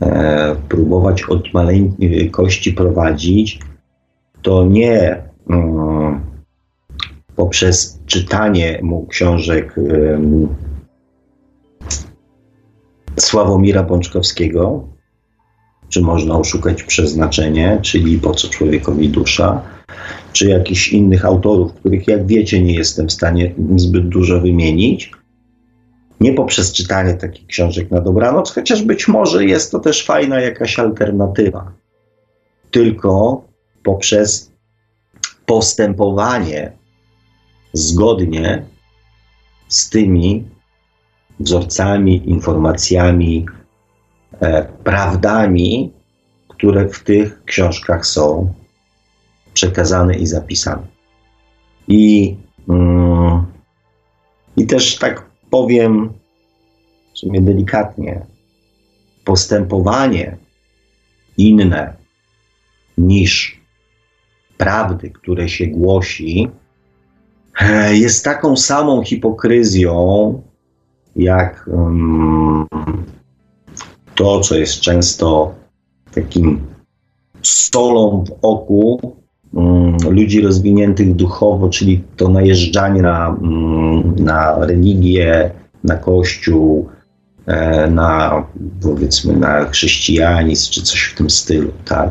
e, próbować od maleńkości prowadzić, to nie mm, poprzez czytanie mu książek Sławomira Bączkowskiego, czy można oszukać przeznaczenie, czyli po co człowiekowi dusza, czy jakichś innych autorów, których jak wiecie nie jestem w stanie zbyt dużo wymienić. Nie poprzez czytanie takich książek na dobranoc, chociaż być może jest to też fajna jakaś alternatywa, tylko poprzez postępowanie zgodnie z tymi wzorcami, informacjami, e, prawdami, które w tych książkach są przekazane i zapisane. I, mm, i też tak powiem, w sumie delikatnie, postępowanie inne niż prawdy, które się głosi, E, jest taką samą hipokryzją, jak um, to, co jest często takim solą w oku ludzi rozwiniętych duchowo, czyli to najeżdżanie na, um, na religię, na kościół, e, na powiedzmy na chrześcijanizm, czy coś w tym stylu, tak?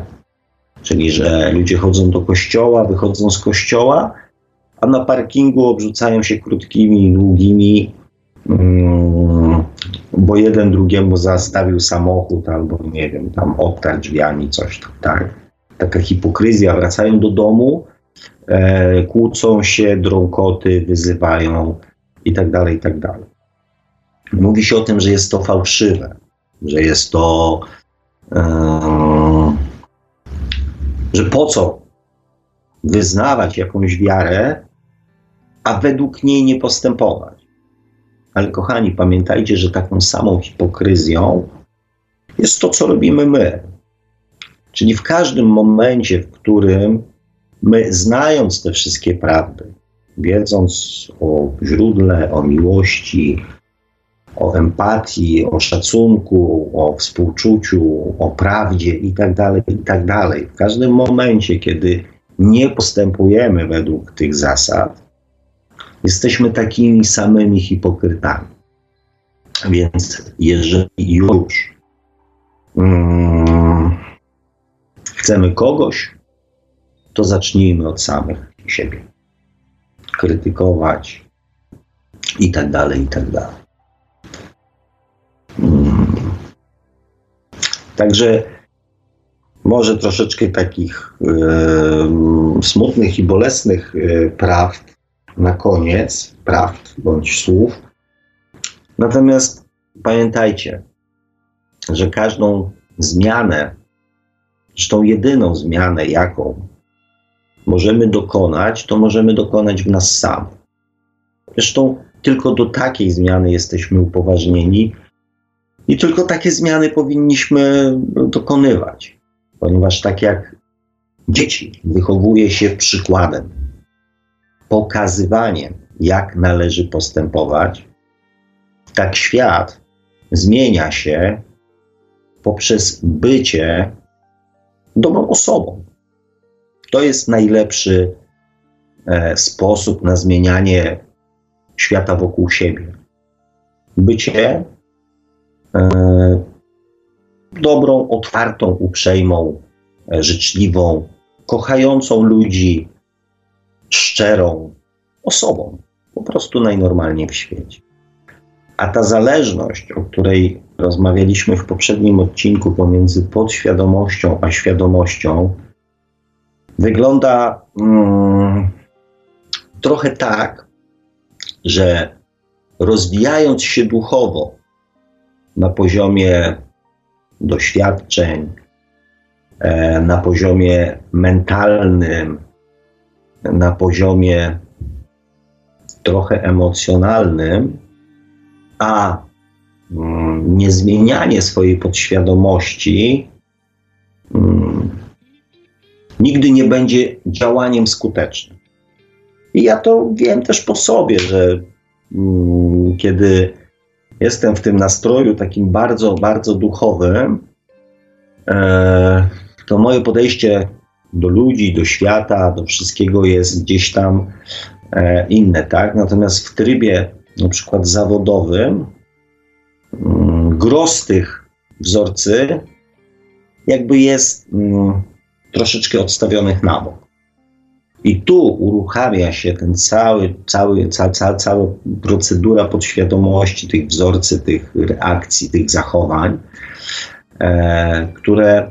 Czyli, że ludzie chodzą do kościoła, wychodzą z kościoła, a na parkingu obrzucają się krótkimi, długimi, mm, bo jeden drugiemu zastawił samochód albo nie wiem, tam odtarł drzwiami, coś tak. Taka hipokryzja, wracają do domu, e, kłócą się, drą koty, wyzywają i tak dalej, i tak. Mówi się o tym, że jest to fałszywe, że jest to, e, że po co wyznawać jakąś wiarę, a według niej nie postępować. Ale kochani, pamiętajcie, że taką samą hipokryzją jest to, co robimy my. Czyli w każdym momencie, w którym my, znając te wszystkie prawdy, wiedząc o źródle, o miłości, o empatii, o szacunku, o współczuciu, o prawdzie itd., tak itd., tak w każdym momencie, kiedy nie postępujemy według tych zasad, Jesteśmy takimi samymi hipokrytami. Więc jeżeli już mm, chcemy kogoś, to zacznijmy od samych siebie. Krytykować i tak dalej, i tak dalej. Mm. Także może troszeczkę takich smutnych i bolesnych y, prawd na koniec prawd bądź słów. Natomiast pamiętajcie, że każdą zmianę Zresztą jedyną zmianę, jaką możemy dokonać, to możemy dokonać w nas samych. Zresztą tylko do takiej zmiany jesteśmy upoważnieni i tylko takie zmiany powinniśmy dokonywać, ponieważ tak jak dzieci wychowuje się przykładem, pokazywaniem, jak należy postępować, tak świat zmienia się poprzez bycie dobrą osobą. To jest najlepszy e, sposób na zmienianie świata wokół siebie. Bycie e, dobrą, otwartą, uprzejmą, e, życzliwą, kochającą ludzi, szczerą osobą, po prostu najnormalniej w świecie. A ta zależność, o której rozmawialiśmy w poprzednim odcinku pomiędzy podświadomością a świadomością, wygląda mm, trochę tak, że rozwijając się duchowo na poziomie doświadczeń, e, na poziomie mentalnym, na poziomie trochę emocjonalnym, a niezmienianie swojej podświadomości mm, nigdy nie będzie działaniem skutecznym. I ja to wiem też po sobie, że mm, kiedy jestem w tym nastroju takim bardzo, bardzo duchowym, e, to moje podejście do ludzi, do świata, do wszystkiego jest gdzieś tam e, inne, tak? Natomiast w trybie na przykład zawodowym, mm, gros tych wzorcy jakby jest mm, troszeczkę odstawionych na bok. I tu uruchamia się ten cały, cały, ca, ca, cała procedura podświadomości, tych wzorcy, tych reakcji, tych zachowań, e, które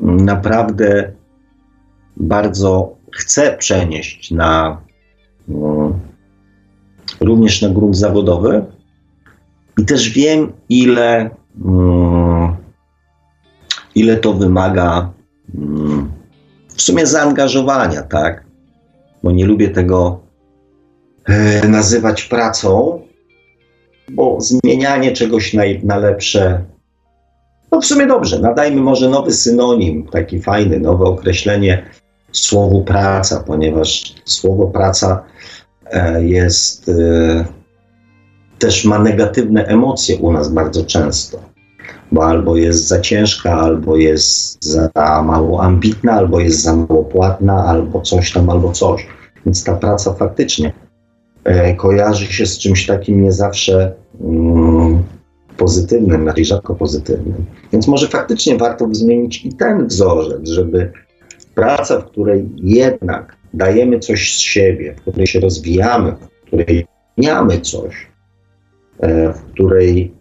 naprawdę bardzo chcę przenieść na no, również na grunt zawodowy. I też wiem, ile, mm, ile to wymaga mm, w sumie zaangażowania, tak? Bo nie lubię tego e, nazywać pracą, bo zmienianie czegoś na, na lepsze, no w sumie dobrze, nadajmy może nowy synonim, taki fajny, nowe określenie słowu praca, ponieważ słowo praca e, jest e, też ma negatywne emocje u nas bardzo często, bo albo jest za ciężka, albo jest za mało ambitna, albo jest za mało płatna, albo coś tam, albo coś. Więc ta praca faktycznie e, kojarzy się z czymś takim nie zawsze mm, pozytywnym, raczej rzadko pozytywnym. Więc może faktycznie warto zmienić i ten wzorzec, żeby praca, w której jednak dajemy coś z siebie, w której się rozwijamy, w której zmieniamy coś, w której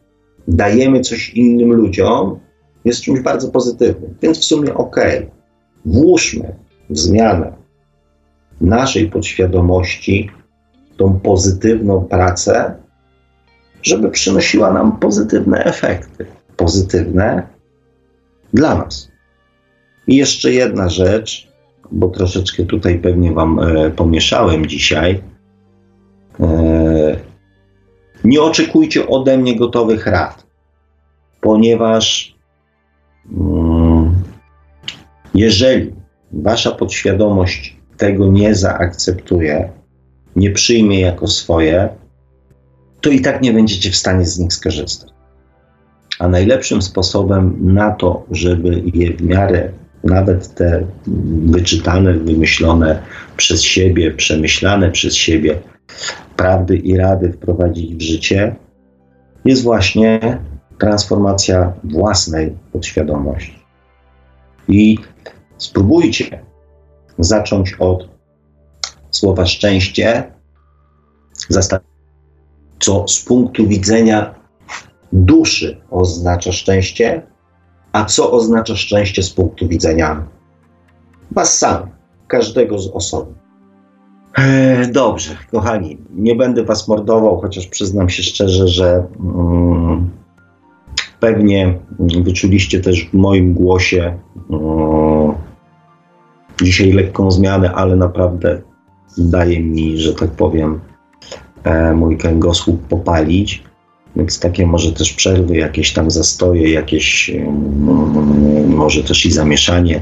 dajemy coś innym ludziom, jest czymś bardzo pozytywnym. Więc w sumie okej, okay, włóżmy w zmianę naszej podświadomości tą pozytywną pracę, żeby przynosiła nam pozytywne efekty. Pozytywne dla nas. I jeszcze jedna rzecz, bo troszeczkę tutaj pewnie Wam e, pomieszałem dzisiaj. E, nie oczekujcie ode mnie gotowych rad, ponieważ mm, jeżeli Wasza podświadomość tego nie zaakceptuje, nie przyjmie jako swoje, to i tak nie będziecie w stanie z nich skorzystać. A najlepszym sposobem na to, żeby je w miarę nawet te wyczytane, wymyślone przez siebie, przemyślane przez siebie prawdy i rady wprowadzić w życie, jest właśnie transformacja własnej podświadomości. I spróbujcie zacząć od słowa szczęście, co z punktu widzenia duszy oznacza szczęście, a co oznacza szczęście z punktu widzenia Was sam, każdego z osobna. E, dobrze, kochani, nie będę Was mordował, chociaż przyznam się szczerze, że mm, pewnie wyczuliście też w moim głosie dzisiaj lekką zmianę, ale naprawdę daje mi, że tak powiem, e, mój kręgosłup popalić. Więc takie może też przerwy, jakieś tam zastoje, jakieś może też i zamieszanie,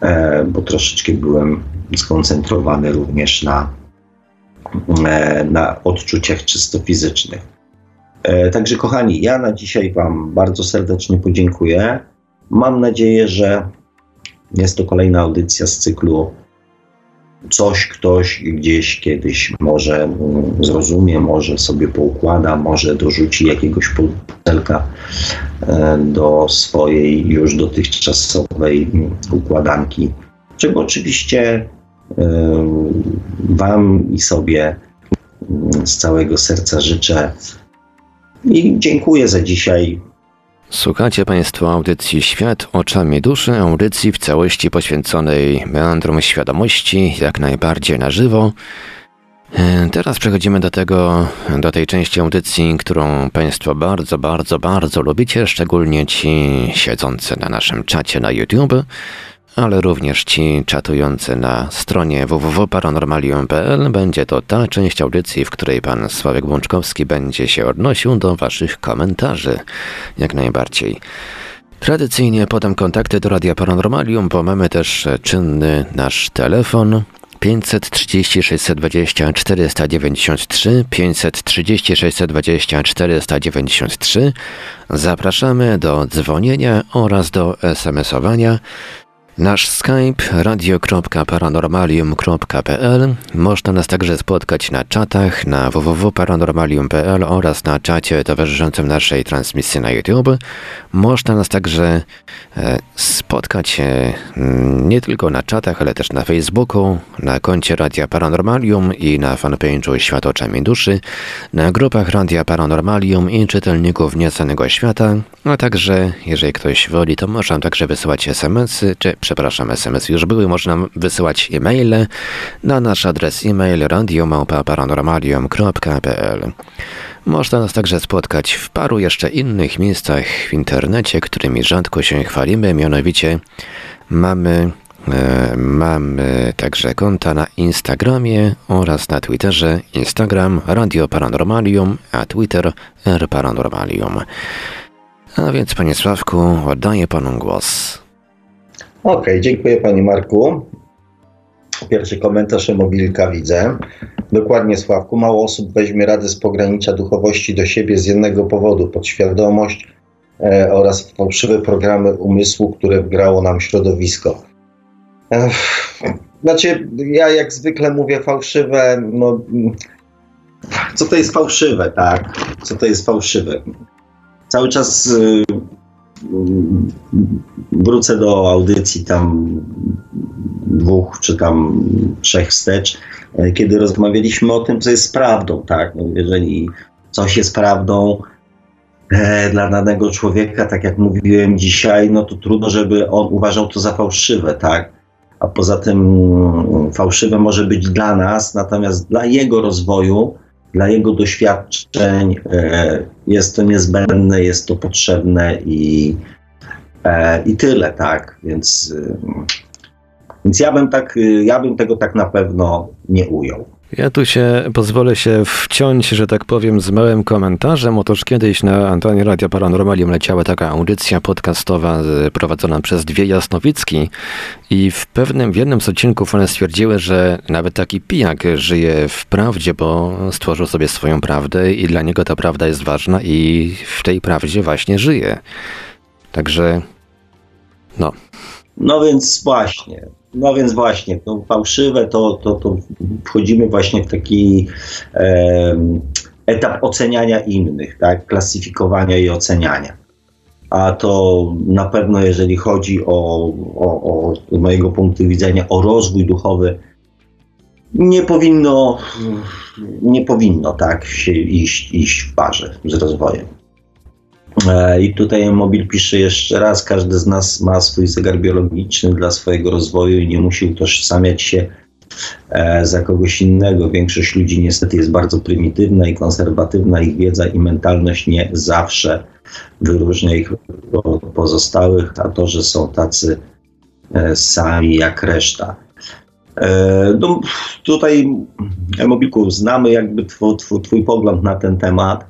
e, bo troszeczkę byłem skoncentrowany również na, e, na odczuciach czysto fizycznych. Także kochani, ja na dzisiaj Wam bardzo serdecznie podziękuję. Mam nadzieję, że jest to kolejna audycja z cyklu Coś ktoś gdzieś kiedyś może mm, zrozumie, może sobie poukłada, może dorzuci jakiegoś pudelka e, do swojej już dotychczasowej mm, układanki, czego oczywiście e, Wam i sobie mm, z całego serca życzę. I dziękuję za dzisiaj. Słuchacie Państwo audycji Świat oczami duszy, audycji w całości poświęconej meandrom świadomości, jak najbardziej na żywo. E, teraz przechodzimy do tego, do tej części audycji, którą Państwo bardzo, bardzo, bardzo lubicie, szczególnie ci siedzący na naszym czacie na YouTube ale również ci czatujący na stronie www.paranormalium.pl. Będzie to ta część audycji, w której pan Sławek Błączkowski będzie się odnosił do waszych komentarzy. Jak najbardziej. Tradycyjnie podam kontakty do Radia Paranormalium, bo mamy też czynny nasz telefon 530 620 493 530 620 493 Zapraszamy do dzwonienia oraz do SMS-owania Nasz Skype radio.paranormalium.pl Można nas także spotkać na czatach na www.paranormalium.pl oraz na czacie towarzyszącym naszej transmisji na YouTube. Można nas także e, spotkać e, nie tylko na czatach, ale też na Facebooku, na koncie Radia Paranormalium i na fanpage'u Świat Oczami Duszy, na grupach Radia Paranormalium i czytelników Nieznanego Świata, a także, jeżeli ktoś woli, to można także wysyłać SMS-y czy przepraszam, SMS już były, można wysyłać e-maile na nasz adres e-mail radiomałpa-paranormalium.pl Można nas także spotkać w paru jeszcze innych miejscach w internecie, którymi rzadko się chwalimy, mianowicie mamy e, Mamy także konta na Instagramie oraz na Twitterze. Instagram Radio Paranormalium, a Twitter R Paranormalium. A więc, panie Sławku, oddaję panu głos. Okej, okay, dziękuję Panie Marku. Pierwszy komentarz mobilka widzę. Dokładnie Sławku, mało osób weźmie radę z pogranicza duchowości do siebie z jednego powodu, podświadomość e, oraz fałszywe programy umysłu, które wgrało nam środowisko. Ech, znaczy, ja jak zwykle mówię fałszywe, no, co to jest fałszywe, tak? Co to jest fałszywe? Cały czas y, wrócę do audycji tam dwóch czy tam trzech wstecz, e, kiedy rozmawialiśmy o tym, co jest prawdą, tak? No, jeżeli coś jest prawdą e, dla danego człowieka, tak jak mówiłem dzisiaj, no to trudno, żeby on uważał to za fałszywe, tak? A poza tym mm, fałszywe może być dla nas, natomiast dla jego rozwoju dla jego doświadczeń e, jest to niezbędne, jest to potrzebne i, e, i tyle, tak? Więc, e, więc ja, bym tak, ja bym tego tak na pewno nie ujął. Ja tu się pozwolę się wciąć, że tak powiem, z małym komentarzem. Otóż kiedyś na antenie Radia Paranormalium leciała taka audycja podcastowa prowadzona przez dwie Jasnowicki i w pewnym, w jednym z odcinków one stwierdziły, że nawet taki pijak żyje w prawdzie, bo stworzył sobie swoją prawdę i dla niego ta prawda jest ważna i w tej prawdzie właśnie żyje. Także, no. No więc właśnie, no więc właśnie, to fałszywe, to, to, to wchodzimy właśnie w taki e, etap oceniania innych, tak? klasyfikowania i oceniania. A to na pewno, jeżeli chodzi o, o, o z mojego punktu widzenia, o rozwój duchowy, nie powinno, nie powinno tak się iść, iść w parze z rozwojem. E, I tutaj Mobil pisze jeszcze raz, każdy z nas ma swój zegar biologiczny dla swojego rozwoju i nie musi utożsamiać się e, za kogoś innego. Większość ludzi niestety jest bardzo prymitywna i konserwatywna. Ich wiedza i mentalność nie zawsze wyróżnia ich od pozostałych, a to, że są tacy e, sami jak reszta. No, tutaj, Mobilku, znamy jakby twój, twój, twój pogląd na ten temat.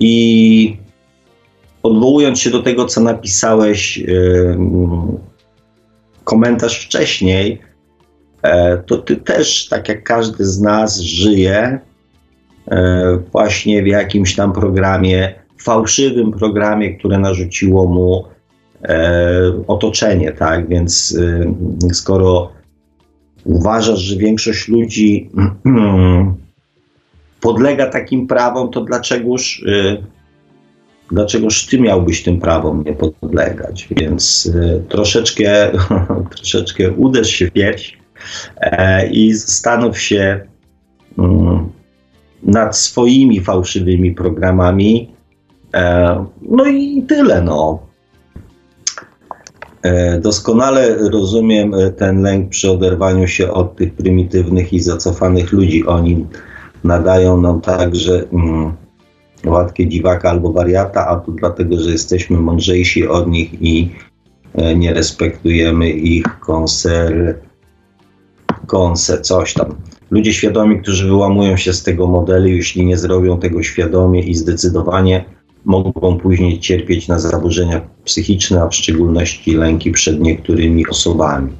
I odwołując się do tego, co napisałeś, komentarz wcześniej, e, to ty też, tak jak każdy z nas, żyje e, właśnie w jakimś tam programie, fałszywym programie, które narzuciło mu e, otoczenie, tak? Więc skoro uważasz, że większość ludzi podlega takim prawom, to dlaczegoż dlaczegoż ty miałbyś tym prawom nie podlegać? Więc y, troszeczkę, troszeczkę uderz się w pierś e, i zastanów się y, nad swoimi fałszywymi programami. E, no i tyle, no. E, doskonale rozumiem ten lęk przy oderwaniu się od tych prymitywnych i zacofanych ludzi. Oni nadają nam tak, że. Mm, dziwaka albo wariata, a to dlatego, że jesteśmy mądrzejsi od nich i e, nie respektujemy ich konser, konse, coś tam. Ludzie świadomi, którzy wyłamują się z tego modelu, jeśli nie zrobią tego świadomie i zdecydowanie, mogą później cierpieć na zaburzenia psychiczne, a w szczególności lęki przed niektórymi osobami.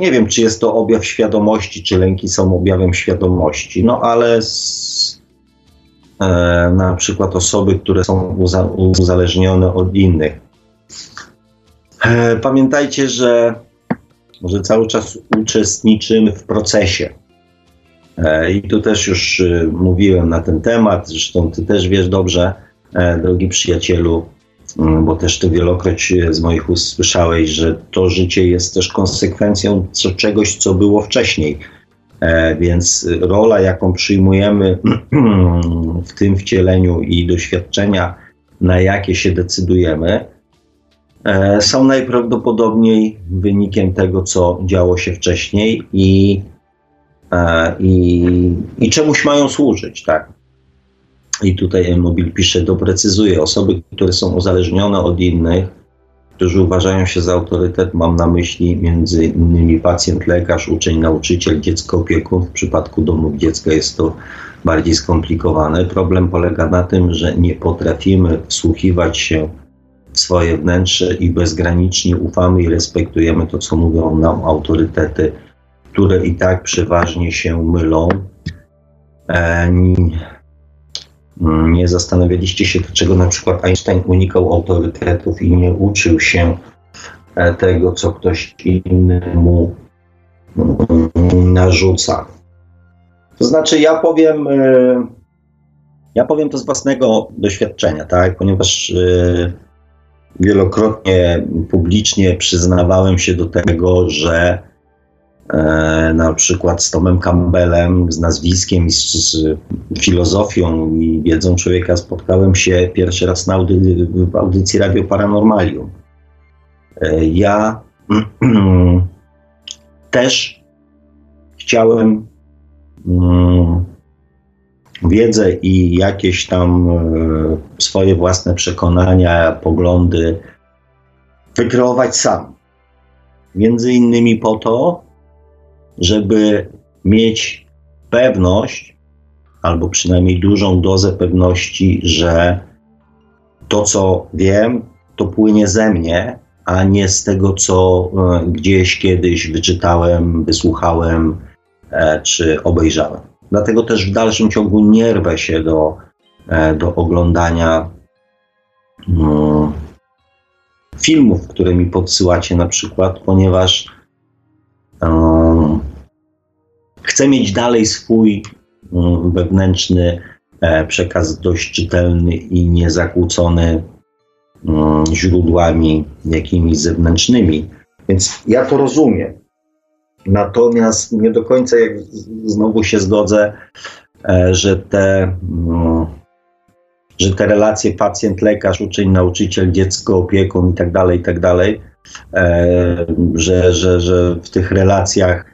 Nie wiem, czy jest to objaw świadomości, czy lęki są objawem świadomości, no ale z, e, na przykład osoby, które są uza, uzależnione od innych. E, pamiętajcie, że, że cały czas uczestniczymy w procesie. E, I tu też już e, mówiłem na ten temat, zresztą ty też wiesz dobrze, e, drogi przyjacielu, bo też to wielokroć z moich ust słyszałeś, że to życie jest też konsekwencją czegoś, co było wcześniej. E, więc rola, jaką przyjmujemy w tym wcieleniu i doświadczenia, na jakie się decydujemy, e, są najprawdopodobniej wynikiem tego, co działo się wcześniej i, e, i, i czemuś mają służyć, tak? I tutaj Mobil pisze, doprecyzuje, osoby, które są uzależnione od innych, którzy uważają się za autorytet, mam na myśli między innymi pacjent, lekarz, uczeń, nauczyciel, dziecko, opiekun. W przypadku domów dziecka jest to bardziej skomplikowane. Problem polega na tym, że nie potrafimy wsłuchiwać się w swoje wnętrze i bezgranicznie ufamy i respektujemy to, co mówią nam autorytety, które i tak przeważnie się mylą. E, nie zastanawialiście się, dlaczego na przykład Einstein unikał autorytetów i nie uczył się e, tego, co ktoś innemu mm, narzuca. To znaczy, ja powiem, e, ja powiem to z własnego doświadczenia, tak? Ponieważ e, wielokrotnie publicznie przyznawałem się do tego, że na przykład z Tomem Campbellem, z nazwiskiem i z, z, filozofią i wiedzą człowieka spotkałem się pierwszy raz na audy, w audycji Radio Paranormalium. E, ja też chciałem mm, wiedzę i jakieś tam e, swoje własne przekonania, poglądy wykreować sam. Między innymi po to, żeby mieć pewność, albo przynajmniej dużą dozę pewności, że to, co wiem, to płynie ze mnie, a nie z tego, co e, gdzieś kiedyś wyczytałem, wysłuchałem e, czy obejrzałem. Dlatego też w dalszym ciągu nie rwę się do, e, do oglądania mm, filmów, które mi podsyłacie na przykład, ponieważ Chcę mieć dalej swój mm, wewnętrzny e, przekaz dość czytelny i niezakłócony mm, źródłami jakimiś zewnętrznymi. Więc ja to rozumiem. Natomiast nie do końca, jak znowu się zgodzę, e, że te mm, że te relacje pacjent-lekarz, uczeń-nauczyciel, dziecko, opiekun i tak dalej, i tak dalej, e, że, że, że w tych relacjach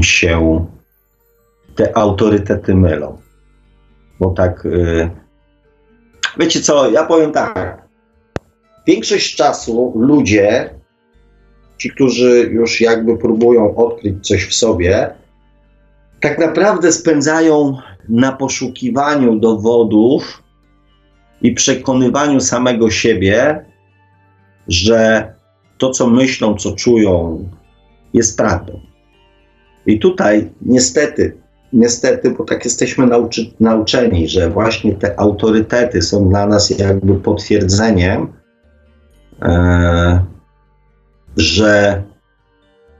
się te autorytety mylą. Bo tak, e, wiecie co, ja powiem tak, większość czasu ludzie, ci, którzy już jakby próbują odkryć coś w sobie, tak naprawdę spędzają na poszukiwaniu dowodów i przekonywaniu samego siebie, że to, co myślą, co czują, jest prawdą. I tutaj niestety, niestety, bo tak jesteśmy nauczy, nauczeni, że właśnie te autorytety są dla nas jakby potwierdzeniem, e, że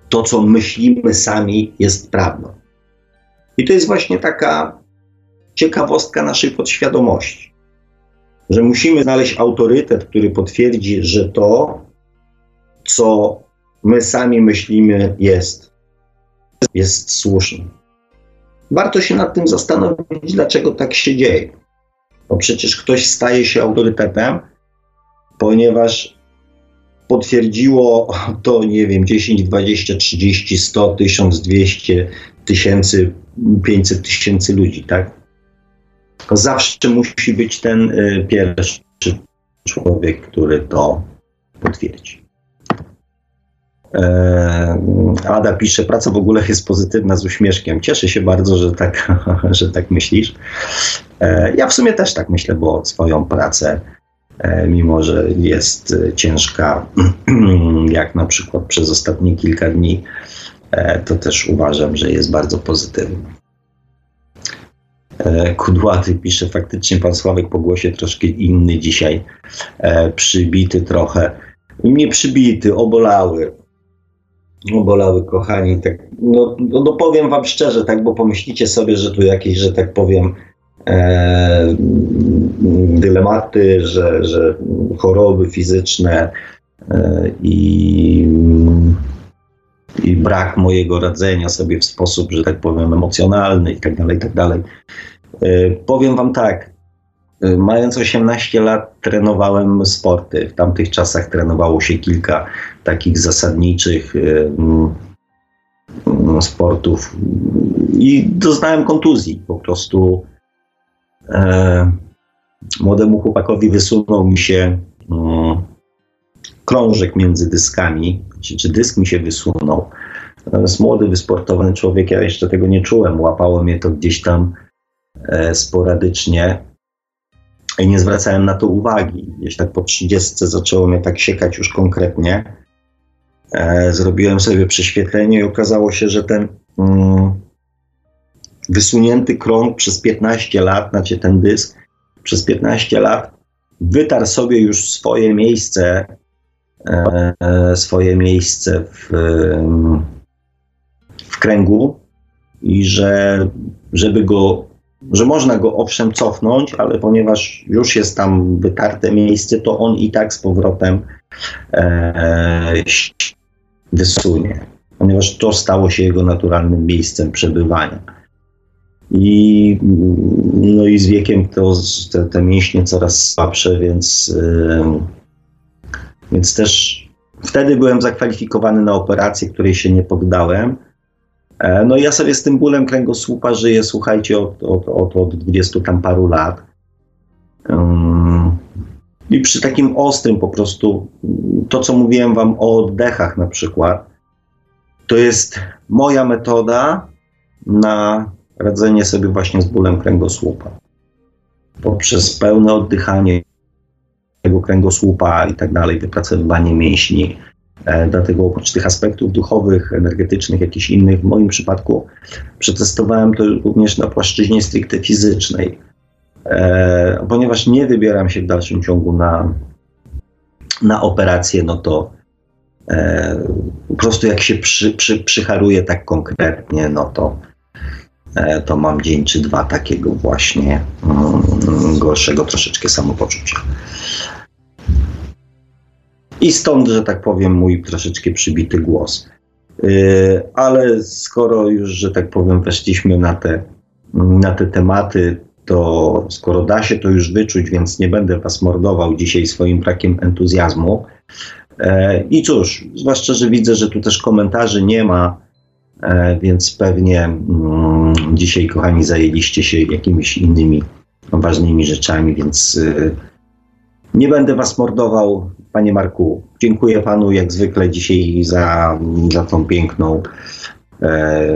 to, co myślimy sami, jest prawdą. I to jest właśnie taka ciekawostka naszej podświadomości, że musimy znaleźć autorytet, który potwierdzi, że to, co my sami myślimy, jest, jest słuszne. Warto się nad tym zastanowić, dlaczego tak się dzieje. Bo przecież ktoś staje się autorytetem, ponieważ potwierdziło to, nie wiem, 10, 20, 30, 100, 1200, tysięcy, 500 tysięcy ludzi, tak? To zawsze musi być ten y, pierwszy człowiek, który to potwierdzi. E, Ada pisze, praca w ogóle jest pozytywna z uśmieszkiem. Cieszę się bardzo, że tak, że tak myślisz. E, ja w sumie też tak myślę, bo swoją pracę, e, mimo że jest ciężka, jak na przykład przez ostatnie kilka dni, to też uważam, że jest bardzo pozytywna. Kudłaty pisze, faktycznie pan Sławek po głosie troszkę inny dzisiaj, przybity trochę. Nie przybity, obolały. Obolały, kochani. Tak, no, no, no powiem wam szczerze, tak, bo pomyślicie sobie, że tu jakieś, że tak powiem, e, dylematy, że, że choroby fizyczne e, i i brak mojego radzenia sobie w sposób, że tak powiem, emocjonalny i tak dalej, i tak dalej. E, powiem Wam tak, mając 18 lat trenowałem sporty. W tamtych czasach trenowało się kilka takich zasadniczych e, sportów i doznałem kontuzji. Po prostu młodemu chłopakowi wysunął mi się krążek między dyskami, czy, czy dysk mi się wysunął. Natomiast młody, wysportowany człowiek, ja jeszcze tego nie czułem. Łapało mnie to gdzieś tam e, sporadycznie nie zwracałem na to uwagi. Gdzieś tak po 30 zaczęło mnie tak siekać już konkretnie. E, zrobiłem sobie prześwietlenie i okazało się, że ten mm, wysunięty krąg przez 15 lat, znaczy ten dysk, przez 15 lat wytarł sobie już swoje miejsce E, swoje miejsce w, w kręgu i że żeby go, że można go owszem cofnąć, ale ponieważ już jest tam wytarte miejsce, to on i tak z powrotem e, wysunie, ponieważ to stało się jego naturalnym miejscem przebywania. I, no i z wiekiem to, te, te mięśnie coraz słabsze, więc więc też wtedy byłem zakwalifikowany na operację, której się nie poddałem. E, no i ja sobie z tym bólem kręgosłupa żyję, słuchajcie, od, od, od, od 20 tam paru lat. I przy takim ostrym po prostu, to co mówiłem wam o oddechach na przykład, to jest moja metoda na radzenie sobie właśnie z bólem kręgosłupa. Poprzez pełne oddychanie, tego kręgosłupa i tak dalej, wypracowywanie mięśni. E, dlatego oprócz tych aspektów duchowych, energetycznych, jakichś innych, w moim przypadku przetestowałem to również na płaszczyźnie stricte fizycznej, e, ponieważ nie wybieram się w dalszym ciągu na, na operację, no to e, po prostu jak się przy, przy, przycharuję tak konkretnie, no to, to mam dzień czy dwa takiego właśnie mm, gorszego troszeczkę samopoczucia. I stąd, że tak powiem, mój troszeczkę przybity głos. Yy, ale skoro już, że tak powiem, weszliśmy na te, na te tematy, to skoro da się to już wyczuć, więc nie będę Was mordował dzisiaj swoim brakiem entuzjazmu. E, I cóż, zwłaszcza, że widzę, że tu też komentarzy nie ma, e, więc pewnie mm, dzisiaj, kochani, zajęliście się jakimiś innymi ważnymi rzeczami, więc e, nie będę Was mordował, Panie Marku. Dziękuję Panu jak zwykle dzisiaj za, za tą piękną,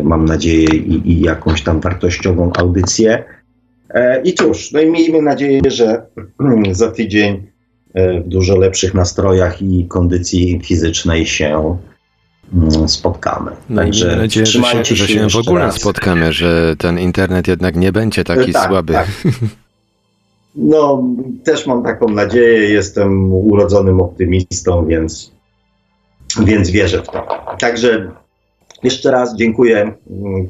mam nadzieję, i, i jakąś tam wartościową audycję. I cóż, no i miejmy nadzieję, że za tydzień E, w dużo lepszych nastrojach i kondycji fizycznej się mm, spotkamy. No Także nadzieję, że się, że się w ogóle raz. spotkamy, że ten internet jednak nie będzie taki tak, słaby. Tak. No, też mam taką nadzieję, jestem urodzonym optymistą, więc, więc wierzę w to. Także jeszcze raz dziękuję,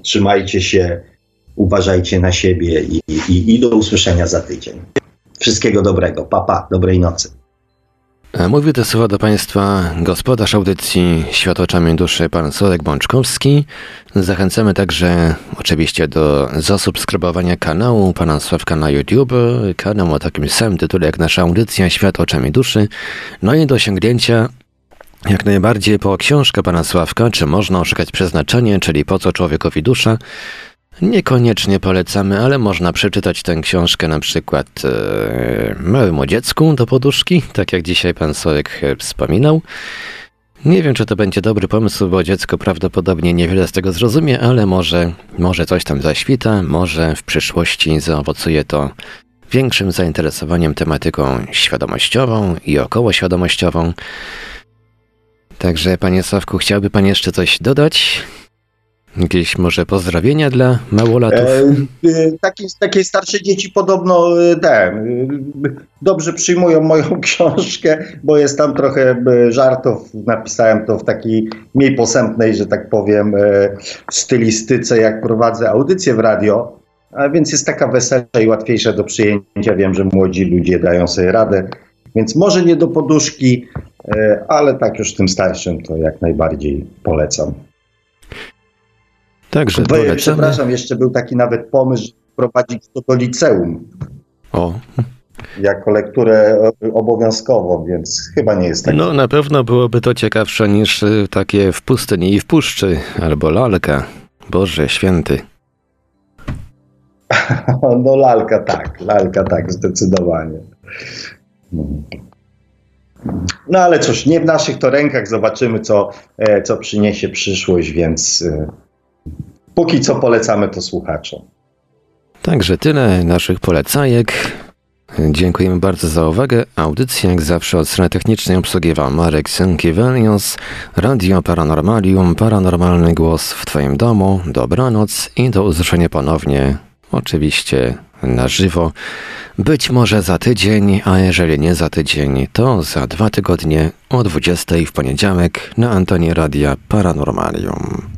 trzymajcie się, uważajcie na siebie i, i, i do usłyszenia za tydzień. Wszystkiego dobrego. Papa, pa, dobrej nocy. E, Mówił te słowa do Państwa gospodarz audycji Świat oczami duszy, pan Sławek Bączkowski. Zachęcamy także oczywiście do zasubskrybowania kanału pana Sławka na YouTube, kanał o takim samym tytule jak nasza audycja Świat oczami duszy, no i do sięgnięcia jak najbardziej po książkę pana Sławka, czy można oszukać przeznaczenie, czyli po co człowiekowi dusza, Niekoniecznie polecamy, ale można przeczytać tę książkę na przykład e, małemu dziecku do poduszki, tak jak dzisiaj pan Słowek wspominał. Nie wiem, czy to będzie dobry pomysł, bo dziecko prawdopodobnie niewiele z tego zrozumie, ale może, może coś tam zaświta, może w przyszłości zaowocuje to większym zainteresowaniem tematyką świadomościową i okołoświadomościową. Także, panie Sławku, chciałby pan jeszcze coś dodać? Jakieś może pozdrowienia dla małolatów? E, e, takie, takie starsze dzieci podobno e, te, e, dobrze przyjmują moją książkę, bo jest tam trochę żartów. Napisałem to w takiej mniej posępnej, że tak powiem, stylistyce, jak prowadzę audycję w radio. A więc jest taka weselsza i łatwiejsza do przyjęcia. Wiem, że młodzi ludzie dają sobie radę. Więc może nie do poduszki, ale tak już tym starszym to jak najbardziej polecam. Także Bo, Przepraszam, jeszcze był taki nawet pomysł, żeby wprowadzić to do liceum. O. Jako lekturę obowiązkową, więc chyba nie jest tak. No na pewno byłoby to ciekawsze niż y, takie w pustyni i w puszczy, albo lalka. Boże święty. no lalka tak, lalka tak, zdecydowanie. No ale cóż, nie w naszych to rękach, zobaczymy co, e, co przyniesie przyszłość, więc e, póki co polecamy to słuchaczom. Także tyle naszych polecajek. Dziękujemy bardzo za uwagę. Audycję jak zawsze od strony technicznej obsługiwał Marek Sękiewelios, Radio Paranormalium, Paranormalny Głos w Twoim domu. Dobranoc i do usłyszenia ponownie, oczywiście na żywo. Być może za tydzień, a jeżeli nie za tydzień, to za dwa tygodnie o 20 w poniedziałek na antenie Radia Paranormalium.